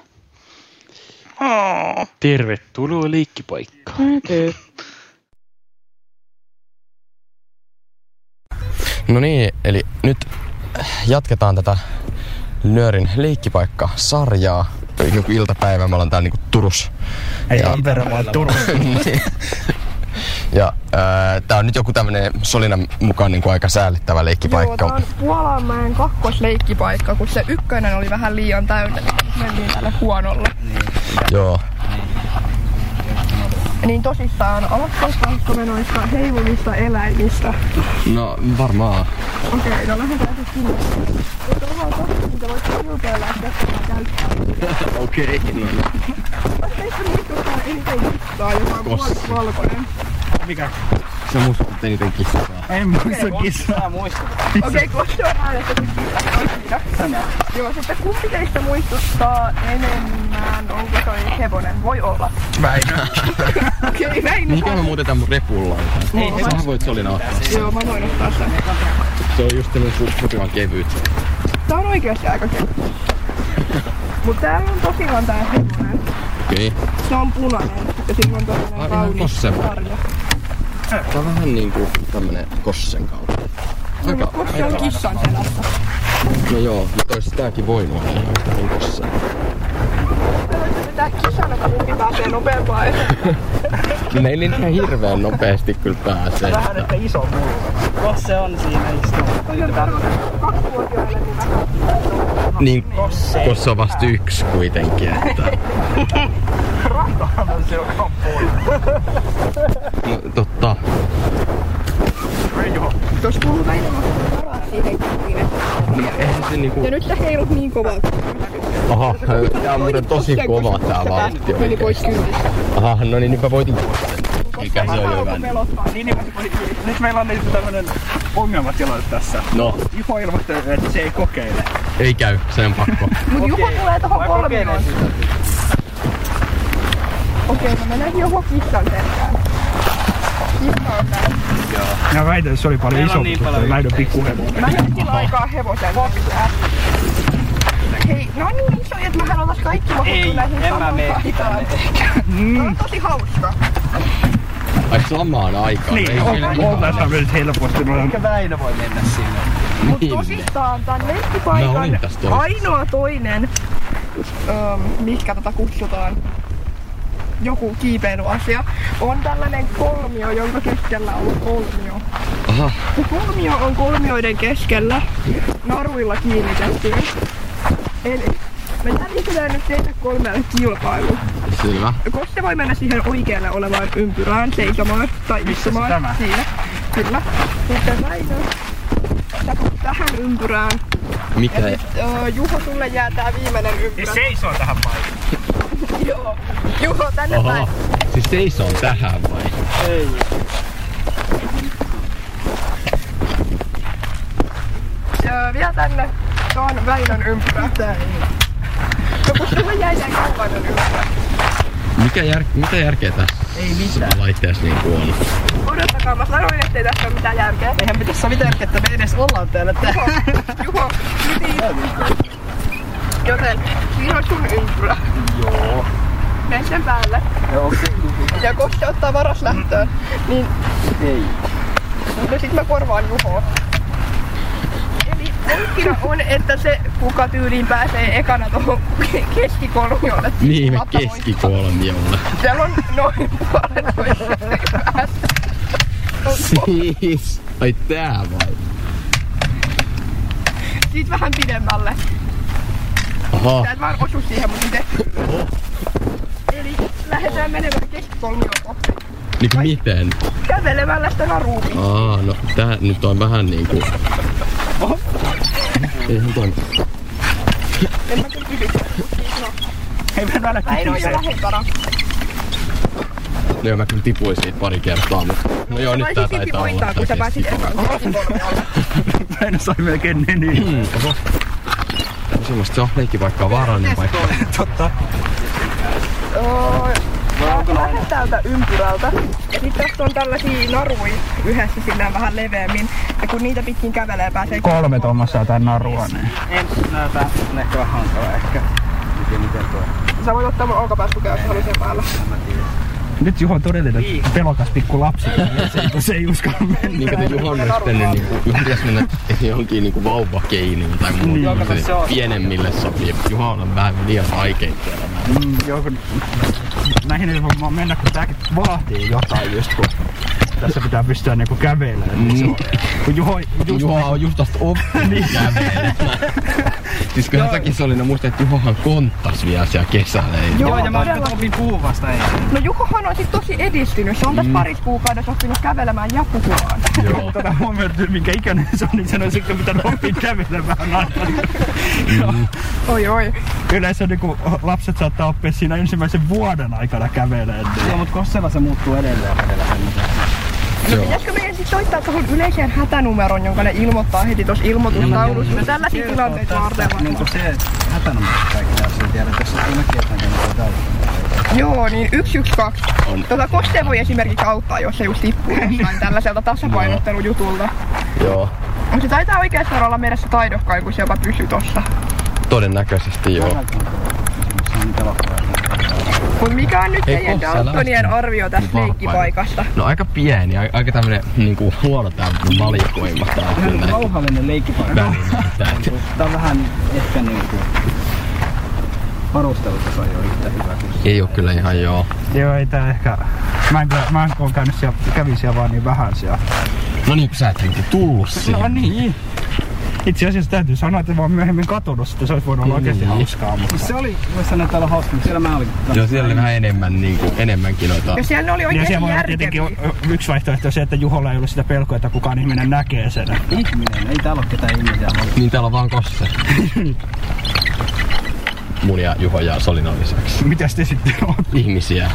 Oh. Tervetuloa leikkipaikkaan. No niin, eli nyt jatketaan tätä Nyörin leikkipaikka-sarjaa. Joku iltapäivä, me ollaan täällä niinku Turus. Ei Ja- Tampere, vaan Turun. ja ää, tää on nyt joku tämmönen Solinan mukaan niinku aika säällittävä Joo, leikkipaikka. tää on Puolanmäen kakkosleikkipaikka, kun se ykkönen oli vähän liian täynnä, niin mentiin tälle huonolle. Joo. Niin tosissaan, aloittaisitko me noista heiluvista eläimistä? No varmaan. Okei, no lähdetään sitten sinne. Mutta vaan tosi, mitä voit kilpeillä, että käyttää. Okei, okay, no. Mä teistä muistuttaa eniten kissaa, joka on valkoinen. Mikä? Sä muistutat eniten kissaa. En muista kissaa. Okei, Kossi on äänestetty. Joo, sitten kumpi teistä muistuttaa enemmän, onko toi hevonen? Voi olla. Väinö. Okei, näin. Mihinkä mä muuten tän mun repun laitan? Ei, Sähän voit Solina ottaa. Joo, mä voin ottaa sen. Se on just tämmönen sopivan kevyt. Tää on oikeasti aika kevyt. Mut täällä on tosiaan tää hevonen. Okei. Se on punainen ja sillä on ihan kaunis sarja. Tää on vähän niinku tämmönen kossen kautta. No, mut Kossi on kissan selässä. No joo, mutta ois tääkin voinut olla yhtä niin kossen. Tää kissan, että kumpi pääsee nopeampaan. Ne ei niin ihan hirveen nopeasti kyllä pääsee. Vähän ehkä iso pullo. Jos se on siinä istunut. Kaksivuotiaille niin vähän. Niin, kossa on vasta yksi kuitenkin, että... Rakkahan se on No, totta. Tuossa kuuluu väistämättä varaa siihen. Niin, eihän se niinku... Ja nyt sä heilut niin kovaa. Aha, tää on muuten tosi kova tää vauhti oikeesti. Aha, no niin nyt mä voitin kossen. Mikä se on hyvä. Pelottaa. Niin, niin, nyt meillä on niinku tämmönen ongelmatilanne tässä. No, Juho ilmoitti, että se ei kokeile. ei käy, se on pakko. Mut Juho tulee tohon Mä kolmioon. sitä. Okei, mä menen Juho kissan selkään. Kissa on täällä. Mä väitän, että se oli paljon isompi, niin paljon Väinö pikkuhevonen. Mä en sillä aikaa hevosen. Hei, no niin isoja, että mähän oltais kaikki mahtunut Ei, näihin en mä samaan mene. paikkaan. Tää on tosi hauska. Ai samaan aikaan. Niin, ei on, tässä nyt helposti. Ehkä Väinö voi mennä sinne. Mut tosissaan tän toisessa. ainoa toinen, öö, mihkä tätä kutsutaan, joku kiipeilyasia, on tällainen kolmio, jonka keskellä on kolmio. Aha. Se kolmio on kolmioiden keskellä naruilla kiinnitettynä. Eli me järjestetään nyt teitä kolmelle kilpailu. Selvä. Koste voi mennä siihen oikealle olevaan ympyrään seisomaan tai istumaan tämä? siinä. Kyllä. Sitten Väinö, tähän ympyrään. Mikä? Ja sit, uh, Juho, sulle jää tää viimeinen ympyrä. Niin seisoo tähän paikkaan. Joo. Juho, tänne päin. Oho. Siis seisoo tähän vai? Ei. Ja vielä tänne. Se on Väinön ympyrä. Mitä ei? No kun sulle jäi tää kaukainen ympyrä. Mikä jär, mitä järkeä tässä? Ei mitään. Laitteessa niinku on. Odottakaa, mä sanoin, ettei tässä ole mitään järkeä. Eihän me tässä ole mitään järkeä, että me edes ollaan täällä. Juho, Juho, nyt. Joten siinä on sun ympyrä. Joo. Mene sen päälle. Joo, Ja Koste ottaa varaslähtöön. Niin Ei. No sit mä korvaan Juhoa. Pointtina on, että se kuka tyyliin pääsee ekana tuohon keskikolmiolle. Niin, voittaa. keskikolmiolle. Siellä on noin puolentoista. Siis. Ai tää vai? Siitä vähän pidemmälle. Aha. Sä et vaan osu siihen, mutta miten? Eli lähdetään menemään keskikolmioon kohti. Niinku miten? Kävelemällä sitä naruukin. Aa, no tää nyt on vähän niinku... Eihän toi... En mä kyllä kysy. No. Ei välä Väinö on jo lähempänä. No joo, mä kyllä tipuin siitä pari kertaa, mutta... No joo, nyt tää taitaa olla voittaa, kun sä tää pääsit. Väinö sai melkein neniin. Mm, oho. No semmoista se on leikkipaikka on vaarallinen paikka. Totta. Öö, Mä lähden täältä ympyrältä. Ja sitten tästä on tällaisia naruja yhdessä sillä vähän leveämmin. Ja kun niitä pitkin kävelee, pääsee... Kolme tuommoista tän narua, niin. Ensin näytä on ehkä vähän hankala ehkä. Miten, miten tuo? Sä voit ottaa mun olkapäästukea, jos haluat sen päällä. Nyt Juho on todellinen pelokas pikku lapsi. Se, ei- se ei uskalla mennä. Niin kato Juhon olisi tänne niinku, Juhon pitäisi mennä johonkin niinku vauvakeiniin tai muuta. Niin, se se on- pienemmille sopii. Juho on vähän liian vaikeita. Mm, joo, kun näihin ei voi mennä, kun tääkin vaatii jotain just kun tässä pitää pystyä niinku kävelemään. Niin se on, kun Juho, just Juho on just tästä oppinut kävelemään. Siis kyllähän säkin se oli, no muistat, että Juhohan konttas vielä siellä kesällä. Ei Joo, Joo, ja mä todella. opin puhuvasta ei. No Juhohan on sit tosi edistynyt. Se on tässä parissa kuukaudessa oppinut kävelemään ja puhumaan. Joo. Tätä huomioon, että minkä ikäinen se on, niin sen olisi sitten pitänyt oppia kävelemään. Mm. Oi oi. Yleensä niin lapset saattaa oppia siinä ensimmäisen vuoden aikana kävelemään. Joo, mut Kossella se muuttuu edelleen mitä. No pitäisikö meidän sit soittaa tuohon yleiseen hätänumeroon, jonka ne ilmoittaa heti tuossa ilmoitustaulussa? Me tällaisia tilanteita varten Niin kuin se hätänumero kaikki jos ei tiedä, että jos ei näkee jotain, niin täytyy. Joo, niin 112. Tota Koste voi esimerkiksi auttaa, jos se just tippuu jostain tällaiselta tasapainottelujutulta. Joo. Mutta se taitaa oikeastaan olla meidän se taidokkain, kun se jopa pysyy tossa. Todennäköisesti joo. On pelokkaa. Mut mikä on nyt Ei teidän Daltonien arvio tästä vahva leikkipaikasta? No aika pieni, aika tämmönen niinku huono tää valikoima tää on kyllä Ihan näitä rauhallinen leikkipaikka. Tää on vähän ehkä niinku varustelutaso ei ole yhtä hyvä kuin Ei oo kyllä ihan joo. Joo, ei tää ehkä... Mä en, kyllä- mä en käynyt siellä, kävin siellä vaan niin vähän siellä. No niin, kun sä et niinku tullut siihen. No niin. Itse asiassa täytyy sanoa, että vaan myöhemmin katunut sitä, se olisi voinut olla oikeasti Niin. hauskaa. Mutta... Se oli, voisi sanoa, että täällä on hauska, mutta siellä mä olin. Joo, siellä oli vähän enemmän niinku, enemmänkin noita... Ja siellä ne oli Ja oikein siellä järkeviä. tietenkin yksi vaihtoehto on se, että Juholla ei ollut sitä pelkoa, että kukaan ihminen näkee sen. Ihminen, ei täällä ole ketään ihmisiä. Niin täällä on vaan kosse. Mun ja Juho ja Solinan lisäksi. Mitäs te sitten olette? Ihmisiä.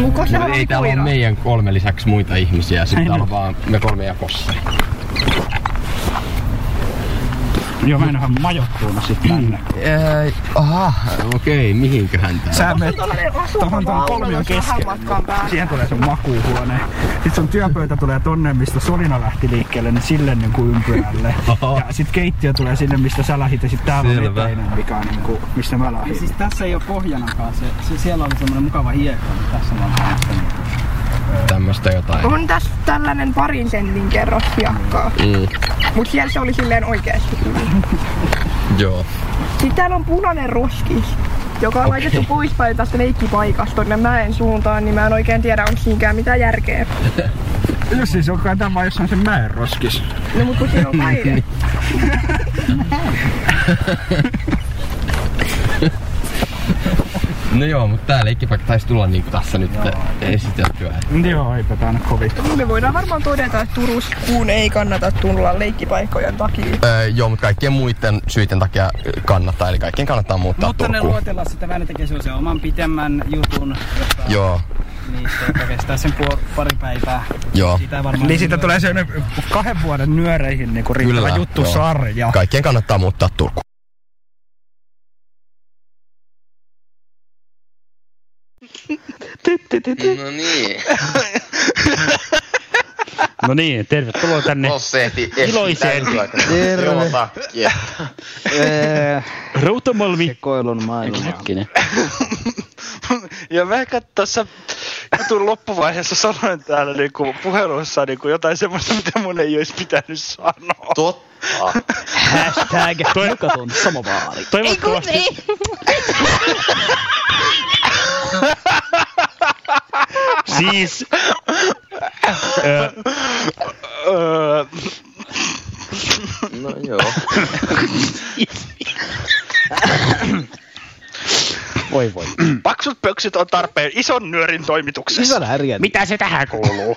Mun No, oli ei täällä ole meidän kolme lisäksi muita ihmisiä. Sitten täällä on vaan me kolme ja kosse. Joo, mä en ole majoittunut sitten tänne. Ei, aha, okei, mihinköhän tää? Sä menet tuohon tuon kolmion keskelle. päässä. Siihen tulee sun makuuhuone. Sitten sun työpöytä tulee tonne, mistä Solina lähti liikkeelle, niin sille niin kuin ympyrälle. Oho. Ja sit keittiö tulee sinne, mistä sä lähit, ja sit täällä on Selvä. eteinen, mikä on niin kuin, mistä mä Ja lähdin. siis tässä ei ole pohjanakaan. Se, se siellä oli semmoinen mukava hiekka, mutta tässä on vaan tämmöistä Tämmöstä jotain. On tässä tällainen parin sentin kerros hiekkaa. Mm, Mut siellä se oli silleen oikeesti hyvin. joo. Sitten täällä on punainen roskis, joka on Okei. laitettu poispäin tästä leikkipaikasta tonne mäen suuntaan, niin mä en oikein tiedä, onko siinäkään mitään järkeä. Jussi, se on kai tämä vaan jossain sen mäen roskis. No mut kun siinä on maide. No joo, mutta tää leikkipaikka taisi tulla niinku tässä nyt esiteltyä. Joo, eipä tää nyt kovin. Me voidaan varmaan todeta, että Turuskuun ei kannata tulla leikkipaikkojen takia. Öö, joo, mutta kaikkien muiden syiden takia kannattaa, eli kaikkien kannattaa muuttaa Mutta ne Turkuun. luotella sitä vähän, ne tekee sellaisen oman pitemmän jutun, joka, Joo, niin, se, kestää sen puol- pari päivää. joo. Sitä varmaan Niin siitä tulee sellainen kahden vuoden nyöreihin niinku riittävä juttu joo. sarja. Kaikkien kannattaa muuttaa Turkuun. No niin. No niin, tervetuloa tänne Kosseeti iloiseen Joo, takkia. Rautamalmi Sekoilun maailma. Hetkinen. Ja mä tässä jutun loppuvaiheessa sanoin täällä niinku puheluissa niinku jotain semmoista, mitä mun ei olisi pitänyt sanoa. Totta. Hashtag nukaton samovaari. Toivottavasti, siis... Ö, Öö, No joo. voi voi. paksut pöksyt on tarpeen ison nyörin toimituksessa. Hyvä härjä. Mitä se tähän kuuluu?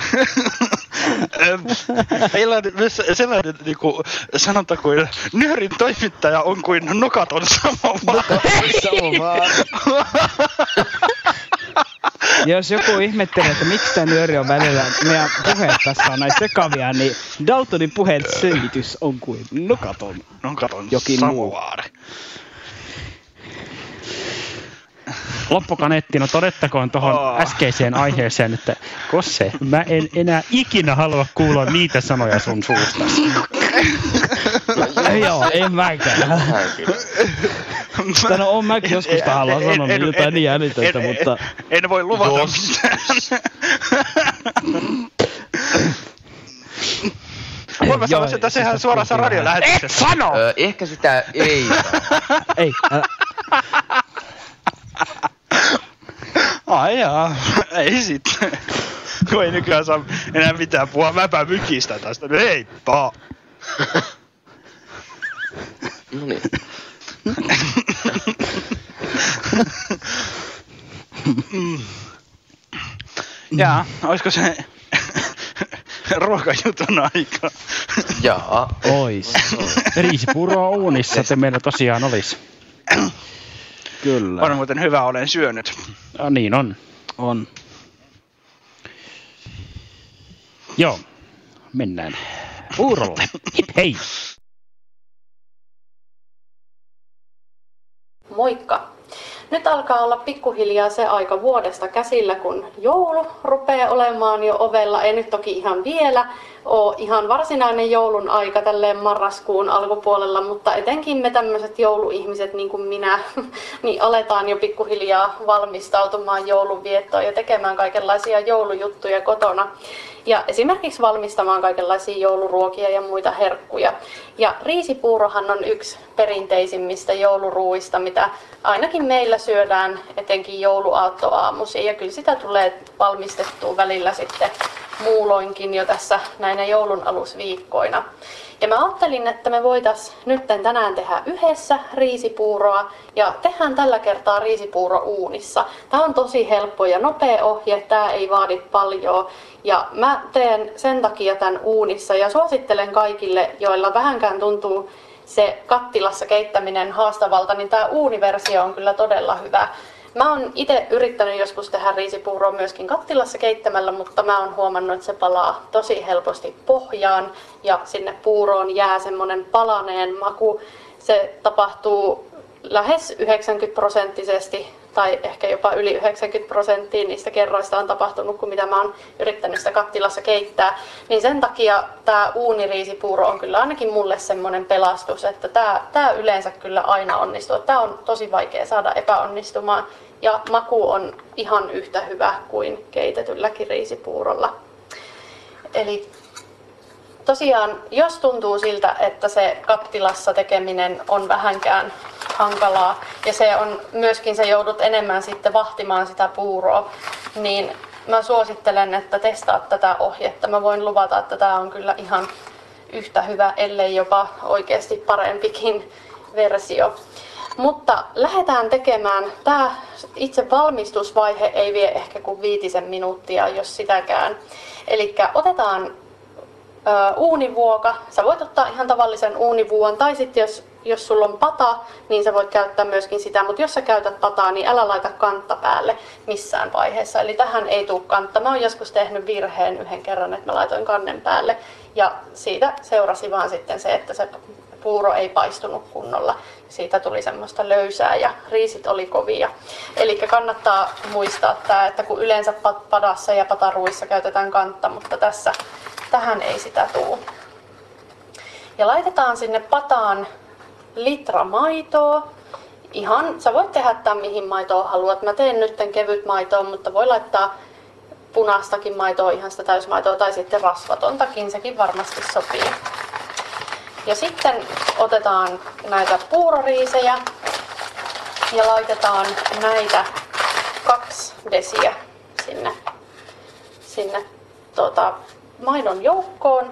Meillä on myös sellainen niinku, sanonta kuin nyörin toimittaja on kuin nokaton samovaari. Jos joku ihmettelee, että miksi tämä nyöri on välillä, meidän puheet tässä on näin sekavia, niin Daltonin puheen selitys on kuin nukaton. Nokaton Jokin muu. samovaari. Loppukaneettina todettakoon tuohon Oh. äskeiseen aiheeseen, että Kosse, mä en enää ikinä halua kuulla niitä sanoja sun suusta. Joo, en mäkään. No on mäkin joskus tahalla sanonut jotain niin jännitöitä, en, mutta... En, en voi luvata Jos. mitään. Mä Joo, sanoa, että siis sehän suorassa puhutaan. radiolähetyksessä. Sano! Öö, ehkä sitä ei Ei, Ai jaa, ei sitten. Kun ei nykyään saa enää mitään puhua mäpä mykistä tästä. No heippa. No niin. Jaa, olisiko se ruokajutun aika? Jaa. ois. Riisipuuroa uunissa te meillä tosiaan olisi. Kyllä. On muuten hyvä, olen syönyt. No, niin on. On. Joo, mennään puurolle. Hip hei! Moikka! Nyt alkaa olla pikkuhiljaa se aika vuodesta käsillä, kun joulu rupeaa olemaan jo ovella. Ei nyt toki ihan vielä ole ihan varsinainen joulun aika tälleen marraskuun alkupuolella, mutta etenkin me tämmöiset jouluihmiset niin kuin minä, niin aletaan jo pikkuhiljaa valmistautumaan joulunviettoon ja tekemään kaikenlaisia joulujuttuja kotona. Ja esimerkiksi valmistamaan kaikenlaisia jouluruokia ja muita herkkuja. Ja riisipuurohan on yksi perinteisimmistä jouluruuista, mitä ainakin meillä syödään etenkin jouluaattoaamuisin. Ja kyllä sitä tulee valmistettua välillä sitten muuloinkin jo tässä näinä joulun alusviikkoina. Ja mä ajattelin, että me voitais nyt tänään tehdä yhdessä riisipuuroa ja tehdään tällä kertaa riisipuuro uunissa. Tämä on tosi helppo ja nopea ohje, tämä ei vaadi paljon. Ja mä teen sen takia tämän uunissa ja suosittelen kaikille, joilla vähänkään tuntuu se kattilassa keittäminen haastavalta, niin tämä uuniversio on kyllä todella hyvä. Mä oon itse yrittänyt joskus tehdä riisipuuroa myöskin kattilassa keittämällä, mutta mä oon huomannut, että se palaa tosi helposti pohjaan ja sinne puuroon jää semmonen palaneen maku. Se tapahtuu lähes 90 prosenttisesti tai ehkä jopa yli 90 prosenttia niistä kerroista on tapahtunut, kuin mitä mä oon yrittänyt sitä kattilassa keittää. Niin sen takia tämä uuniriisipuuro on kyllä ainakin mulle semmoinen pelastus, että tämä, tämä yleensä kyllä aina onnistuu. Tämä on tosi vaikea saada epäonnistumaan ja maku on ihan yhtä hyvä kuin keitetylläkin riisipuurolla. Eli tosiaan, jos tuntuu siltä, että se kattilassa tekeminen on vähänkään hankalaa ja se on myöskin se joudut enemmän sitten vahtimaan sitä puuroa, niin mä suosittelen, että testaat tätä ohjetta. Mä voin luvata, että tämä on kyllä ihan yhtä hyvä, ellei jopa oikeasti parempikin versio. Mutta lähdetään tekemään. Tämä itse valmistusvaihe ei vie ehkä kuin viitisen minuuttia, jos sitäkään. Eli otetaan uunivuoka. Sä voit ottaa ihan tavallisen uunivuon, tai sitten jos, jos sulla on pata, niin sä voit käyttää myöskin sitä. Mutta jos sä käytät pataa, niin älä laita kantta päälle missään vaiheessa. Eli tähän ei tule kantta. Mä oon joskus tehnyt virheen yhden kerran, että mä laitoin kannen päälle. Ja siitä seurasi vaan sitten se, että se puuro ei paistunut kunnolla. Siitä tuli semmoista löysää ja riisit oli kovia. Eli kannattaa muistaa tämä, että kun yleensä padassa ja pataruissa käytetään kantta, mutta tässä tähän ei sitä tuu. Ja laitetaan sinne pataan litra maitoa. Ihan, sä voit tehdä tämän mihin maitoa haluat. Mä teen nyt kevyt maitoa, mutta voi laittaa punaistakin maitoa, ihan sitä täysmaitoa tai sitten rasvatontakin, sekin varmasti sopii. Ja sitten otetaan näitä puuroriisejä ja laitetaan näitä kaksi desiä sinne, sinne tota, maidon joukkoon.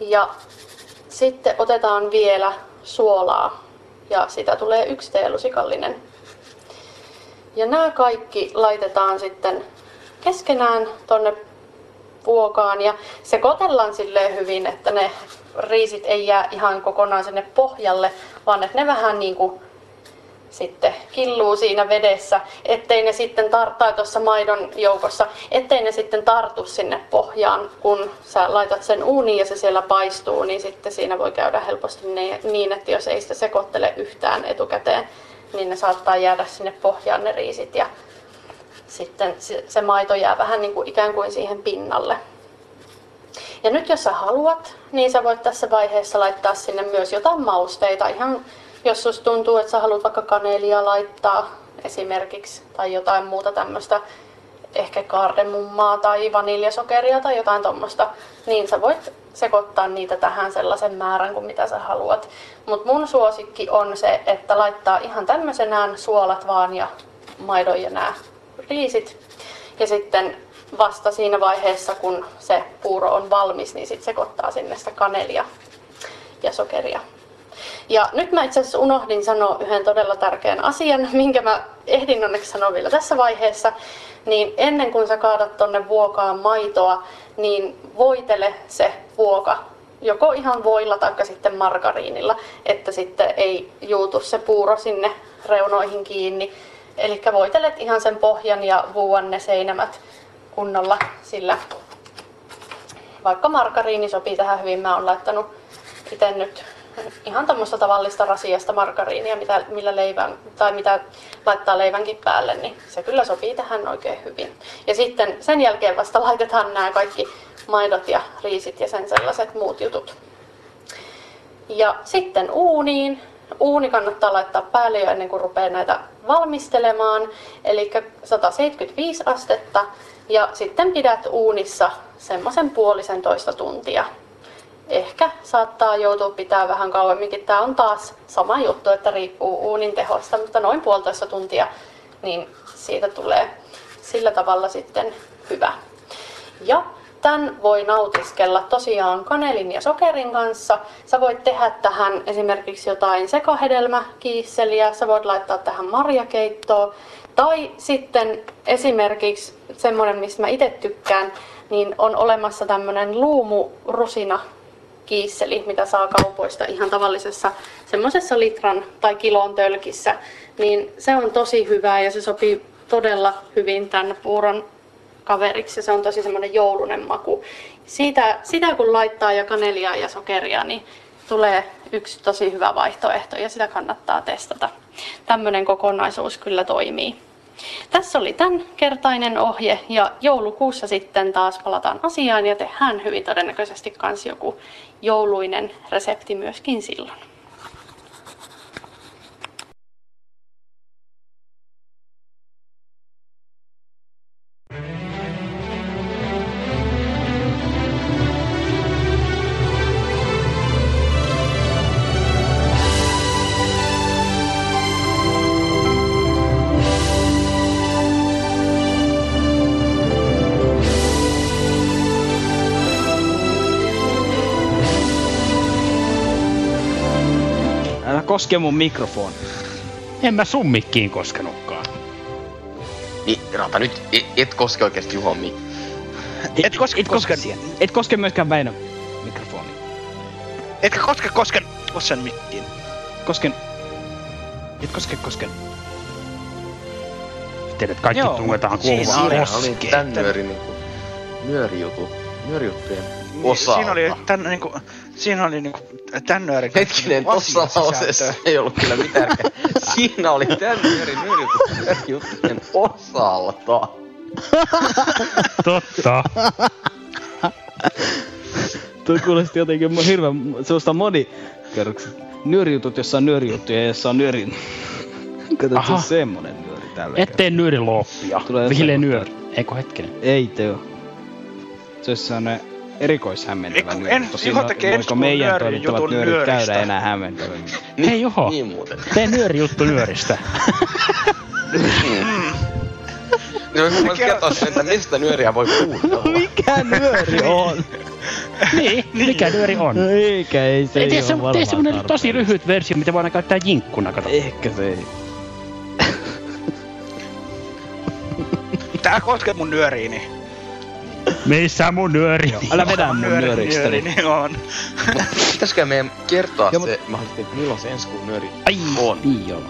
Ja sitten otetaan vielä suolaa ja sitä tulee yksi teelusikallinen. Ja nämä kaikki laitetaan sitten keskenään tonne vuokaan ja sekoitellaan silleen hyvin, että ne riisit ei jää ihan kokonaan sinne pohjalle, vaan että ne vähän niin kuin sitten killuu siinä vedessä, ettei ne sitten tar- tuossa maidon joukossa, ettei ne sitten tartu sinne pohjaan, kun sä laitat sen uuniin ja se siellä paistuu, niin sitten siinä voi käydä helposti niin, että jos ei sitä sekoittele yhtään etukäteen, niin ne saattaa jäädä sinne pohjaan ne riisit ja sitten se maito jää vähän niin kuin ikään kuin siihen pinnalle. Ja nyt jos sä haluat, niin sä voit tässä vaiheessa laittaa sinne myös jotain mausteita. Ihan jos susta tuntuu, että sä haluat vaikka kanelia laittaa esimerkiksi tai jotain muuta tämmöistä, ehkä kardemummaa tai vaniljasokeria tai jotain tuommoista, niin sä voit sekoittaa niitä tähän sellaisen määrän kuin mitä sä haluat. Mutta mun suosikki on se, että laittaa ihan tämmöisenään suolat vaan ja maidon ja nämä riisit. Ja sitten vasta siinä vaiheessa, kun se puuro on valmis, niin sitten sekoittaa sinne sitä kanelia ja sokeria. Ja nyt mä itse asiassa unohdin sanoa yhden todella tärkeän asian, minkä mä ehdin onneksi sanoa vielä tässä vaiheessa. Niin ennen kuin sä kaadat tonne vuokaan maitoa, niin voitele se vuoka joko ihan voilla tai sitten margariinilla, että sitten ei juutu se puuro sinne reunoihin kiinni. Eli voitelet ihan sen pohjan ja vuuan ne seinämät kunnolla, sillä vaikka margariini sopii tähän hyvin, mä oon laittanut itse nyt ihan tämmöistä tavallista rasiasta margariinia, mitä, millä leivän, tai mitä laittaa leivänkin päälle, niin se kyllä sopii tähän oikein hyvin. Ja sitten sen jälkeen vasta laitetaan nämä kaikki maidot ja riisit ja sen sellaiset muut jutut. Ja sitten uuniin. Uuni kannattaa laittaa päälle jo ennen kuin rupeaa näitä valmistelemaan, eli 175 astetta. Ja sitten pidät uunissa semmoisen puolisen toista tuntia ehkä saattaa joutua pitää vähän kauemminkin. Tämä on taas sama juttu, että riippuu uunin tehosta, mutta noin puolitoista tuntia, niin siitä tulee sillä tavalla sitten hyvä. Ja tämän voi nautiskella tosiaan kanelin ja sokerin kanssa. Sä voit tehdä tähän esimerkiksi jotain sekahedelmäkiisseliä, sä voit laittaa tähän marjakeittoa. Tai sitten esimerkiksi semmoinen, mistä mä itse tykkään, niin on olemassa tämmöinen luumurusina kiisseli, mitä saa kaupoista ihan tavallisessa semmoisessa litran tai kilon tölkissä, niin se on tosi hyvää ja se sopii todella hyvin tämän puuron kaveriksi ja se on tosi semmoinen joulunen maku. Siitä, sitä kun laittaa ja kanelia ja sokeria, niin tulee yksi tosi hyvä vaihtoehto ja sitä kannattaa testata. Tämmöinen kokonaisuus kyllä toimii. Tässä oli tämän kertainen ohje ja joulukuussa sitten taas palataan asiaan ja tehdään hyvin todennäköisesti kans joku jouluinen resepti myöskin silloin. Koske mun mikrofoni. En mä sun mikkiin koskenutkaan. Niin, Rata, nyt et, et koske oikeesti Juhon mi. Et koske, et koske, et koske myöskään Väinö mikrofoni. Etkä koske kosken sen mikkiin. Kosken. Et koske kosken. Tiedät, kaikki Joo, tungetaan kuuluvaan Siinä oli tän nyörin niinku, nyörijutu, nyörijuttujen Niin, osalta. Siinä oli tän niinku, siinä oli niinku tän nyörin Hetkinen, tossa lauseessa ei ollut kyllä mitään. Siinä oli tän nyörin nyörijuttujen nyörijuttujen osalta. Totta. Tuo kuulosti jotenkin hirveän sellaista monikerroksesta. Nyörijutut, jossa on nyörijuttuja ja jossa on nyörin... Kato, se on semmonen nyöri tällä Ettei nyöri loppia. Tulee Ville semmoista- nyöri. Eikö hetkinen? Ei teo. Se olisi sellainen erikoishämmentävä nyöri. en- Tosin Juho tekee voiko ensi meidän toimittavat jutun nyörit käydä nyöristä. enää hämmentävämmin? Hei Juho, Niin muuten. tee nyöri juttu nyöristä. Niin voisi mun kertoa sen, että mistä nyöriä voi kuunnella. Mikä nyöri on? niin, mikä nyöri on? No eikä, ei se Ei, tee, ole se, varmaan tee semmonen tosi lyhyt versio, mitä voidaan käyttää jinkkuna, kato. Ehkä se ei. Tää koske mun nyöriini. Missä mun nyöri? Älä vedä mun nyöristä. Nyöriini on. Pitäisikö meidän kertoa Joo, se mahdollisesti, että milloin se ensi kuun nyöri Ai, on? niin joo.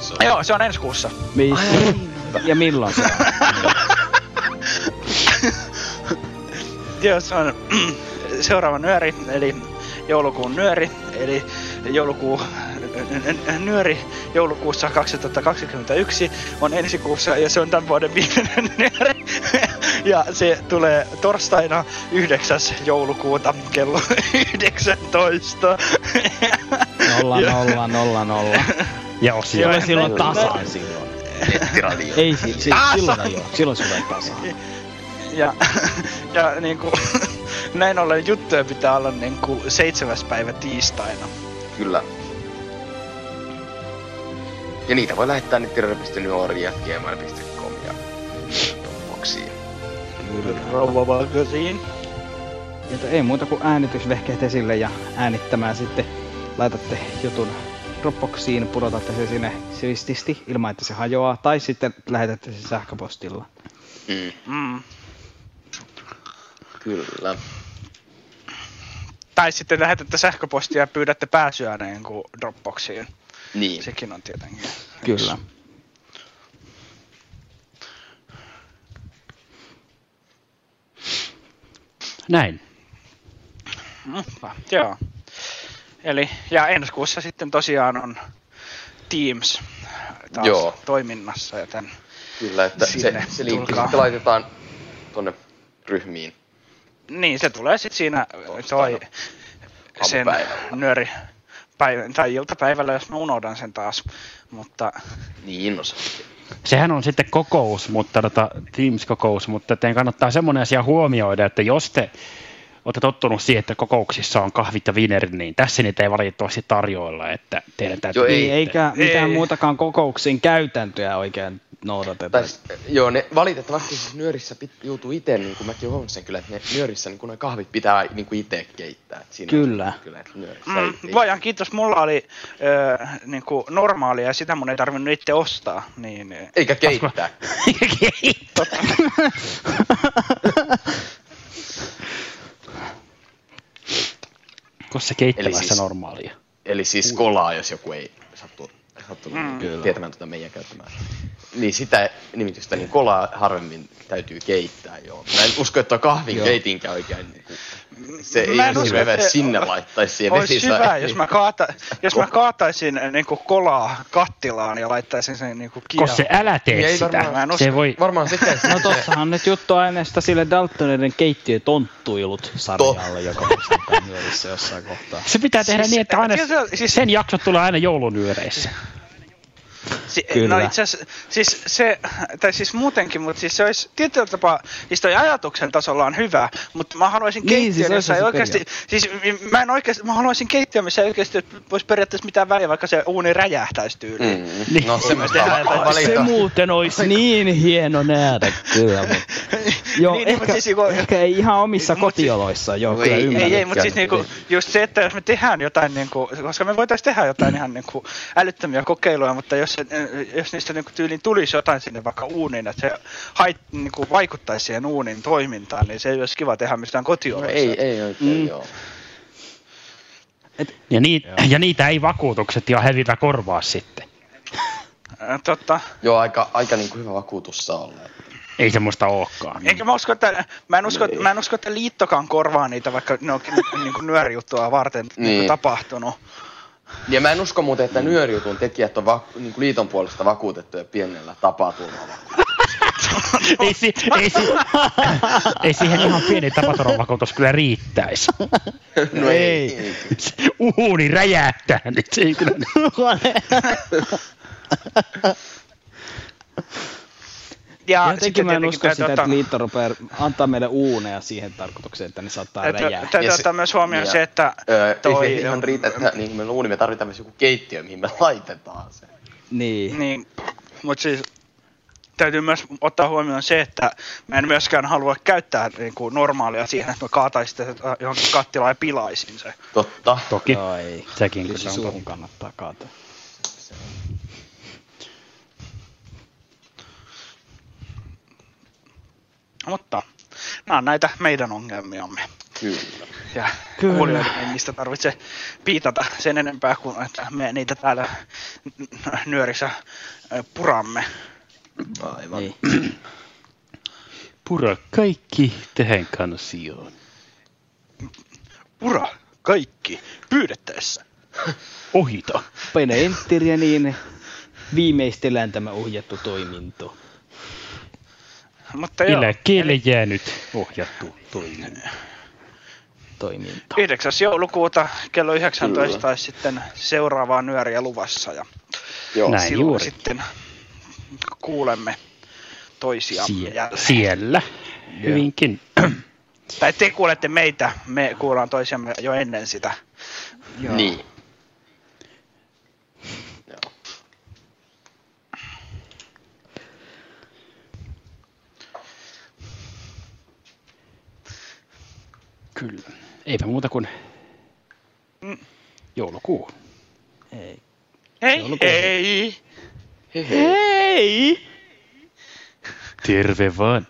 Se on. Joo, se on ensi kuussa. Missä? Ja milloin se on? Joo, se on seuraava nyöri, eli joulukuun nyöri, eli joulukuu nyöri joulukuussa 2021 on ensi kuussa ja se on tämän vuoden viimeinen nyöri. Ja se tulee torstaina 9. joulukuuta kello 19. Nolla, Ja- nolla, nolla, nolla. Ja osio. Tulee silloin tasan silloin. Nettiradio. Ei, si, si, silloin joo. Silloin se tulee tasan. Ja, ja niinku, näin ollen juttuja pitää olla niinku seitsemäs päivä tiistaina. Kyllä. Ja niitä voi lähettää nettiradio.nuori.gmail.com ja Valkosiin. Joten ei muuta kuin äänitysvehkeet esille ja äänittämään sitten laitatte jutun Dropboxiin, pudotatte se sinne sivististi ilman, että se hajoaa, tai sitten lähetätte se sähköpostilla. Mm, Mm. kyllä. Tai sitten lähetätte sähköpostia ja pyydätte pääsyä niin kuin Dropboxiin. Niin. Sekin on tietenkin. Kyllä. Näin. Mutta, joo. Eli, ja ensi kuussa sitten tosiaan on Teams taas Joo. toiminnassa, joten Kyllä, että se, se linkki sitten laitetaan tonne ryhmiin. niin se tulee sitten siinä toi sen nyöri päivän, tai iltapäivällä, jos mä unohdan sen taas. Mutta Niin, no se. Sehän on sitten kokous, mutta tota, Teams-kokous, mutta teidän kannattaa semmoinen asia huomioida, että jos te olette tottunut siihen, että kokouksissa on kahvit ja viinerit, niin tässä niitä ei valitettavasti tarjoilla, että teidän täytyy... Joo, ei. Eikä mitään Ei. muutakaan kokouksien käytäntöjä oikein noudateta. Tai, s- joo, ne valitettavasti siis nyörissä pit, joutuu itse, niin kuin mäkin huomasin sen kyllä, että ne nyörissä niin ne kahvit pitää niin kuin itse keittää. Et siinä Kyllä. On, kyllä, että nyörissä mm, ei, voidaan kiitos, mulla oli ö, niin kuin normaalia ja sitä mun ei tarvinnut itse ostaa. Niin, eh, eikä keittää. Koska se keittämässä siis- normaalia. Eli siis kolaa, jos joku ei sattu, sattu Mm. Kyllä. tietämään tuota meidän käyttämää. Niin sitä nimitystä, niin kolaa harvemmin täytyy keittää, joo. Mä en usko, että kahvin Joo. keitinkään oikein. Niin kuin, se ei Mä olisi usko, hyvä että- sinne laittaisi siihen Olisi vesissä. hyvä, jos mä, kaata, jos mä kaataisin niin kuin kolaa kattilaan ja laittaisin sen niin kuin Koska se älä tee Niin ei sitä. varmaan- Mä en se voi... Varmaan sekä No tossahan nyt juttu aineesta sille Daltoneiden keittiötonttuilut sarjalle, joka on jossain kohtaa. Se pitää tehdä Siis- niin, että aina siis- sen jaksot tulee aina joulunyöreissä. Si- Kyllä. No itse asiassa, siis se, tai siis muutenkin, mutta siis se olisi tietyllä tapaa, siis toi ajatuksen tasolla on hyvä, mutta mä haluaisin Niin, keittiön, siis niin, jossa ei se oikeasti, siis mä en oikeasti, mä haluaisin keittiön, missä ei oikeasti olisi periaatteessa mitään väliä, vaikka se uuni räjähtäisi tyyliin. Mm. Niin. No jotain- Se valita. muuten olisi niin hieno nähdä kyllä, mutta Joo, Niin, niin, ehkä, mut siis niinku- ehkä ei ihan omissa kotioloissa, joo, kyllä Ei, ymmärrän. ei, ei mutta siis niinku, just se, että jos me tehdään jotain, niinku, koska me voitaisiin tehdä jotain ihan niinku älyttömiä kokeiluja, mutta jos, se, jos niistä niinku tyyliin tulisi jotain sinne vaikka uuniin, että se hait, niinku, vaikuttaisi siihen uunin toimintaan, niin se ei olisi kiva tehdä mistään kotioloissa. ei, ei oikein, Mm. joo. Ja, niit, ja niitä ei vakuutukset ihan hevitä korvaa sitten. Totta. Joo, aika, aika niinku hyvä vakuutus saa olla. Ei semmoista olekaan. Enkä mä usko, että, mä en usko, mä en usko, että liittokaan korvaa niitä, vaikka ne onkin niinku nyörijuttua varten niin. Niin. tapahtunut. Ja mä en usko muuten, että nyörijutun tekijät on vaku, niinku liiton puolesta vakuutettuja pienellä tapaturmalla. ei, si, ei, si, ei siihen ihan pieni tapaturmavakuutus kyllä riittäisi. No ei. ei. Uuni räjähtää, niin se ei kyllä... Ja Jotenkin mä en usko sitä, että liitto rupeaa antaa meille uuneja siihen tarkoitukseen, että ne saattaa Täytyy- räjähtää. täytyy Ja ottaa myös huomioon se, että Öö, toi- ei se ihan riitä, että niin kuin me luulimme, tarvitaan myös joku keittiö, mihin me laitetaan se. Niin. Niin, mutta siis täytyy myös ottaa huomioon se, että mä en myöskään halua käyttää niin kuin normaalia siihen, että mä kaataisin sitä johonkin kattilaan ja pilaisin se. Totta. Toki. Ei. Sekin Kyllä kyllä on suuhun kannattaa kaataa. Mutta nämä on näitä meidän ongelmiamme. Kyllä. Ja Kyllä. ei niistä tarvitse piitata sen enempää kuin että me niitä täällä nyörissä puramme. Aivan. Niin. Pura kaikki tähän kansioon. Pura kaikki pyydettäessä. Ohita. Paina enter ja niin viimeistellään tämä ohjattu toiminto. Mutta joo, Eläkkeelle jäänyt ohjattu toiminta. toiminto. 9. joulukuuta kello 19 Kyllä. tai sitten seuraavaa nyöriä luvassa ja Joo. Näin silloin juuri. sitten kuulemme toisiamme Sie- jälleen. siellä. Hyvinkin. Tai te kuulette meitä, me kuullaan toisiamme jo ennen sitä. Joo. Niin. Kyllä. Eipä muuta kuin Mm. joulukuu. Ei. Hei, Joulukuu. hei! Hei hei. Hei! Terve vaan.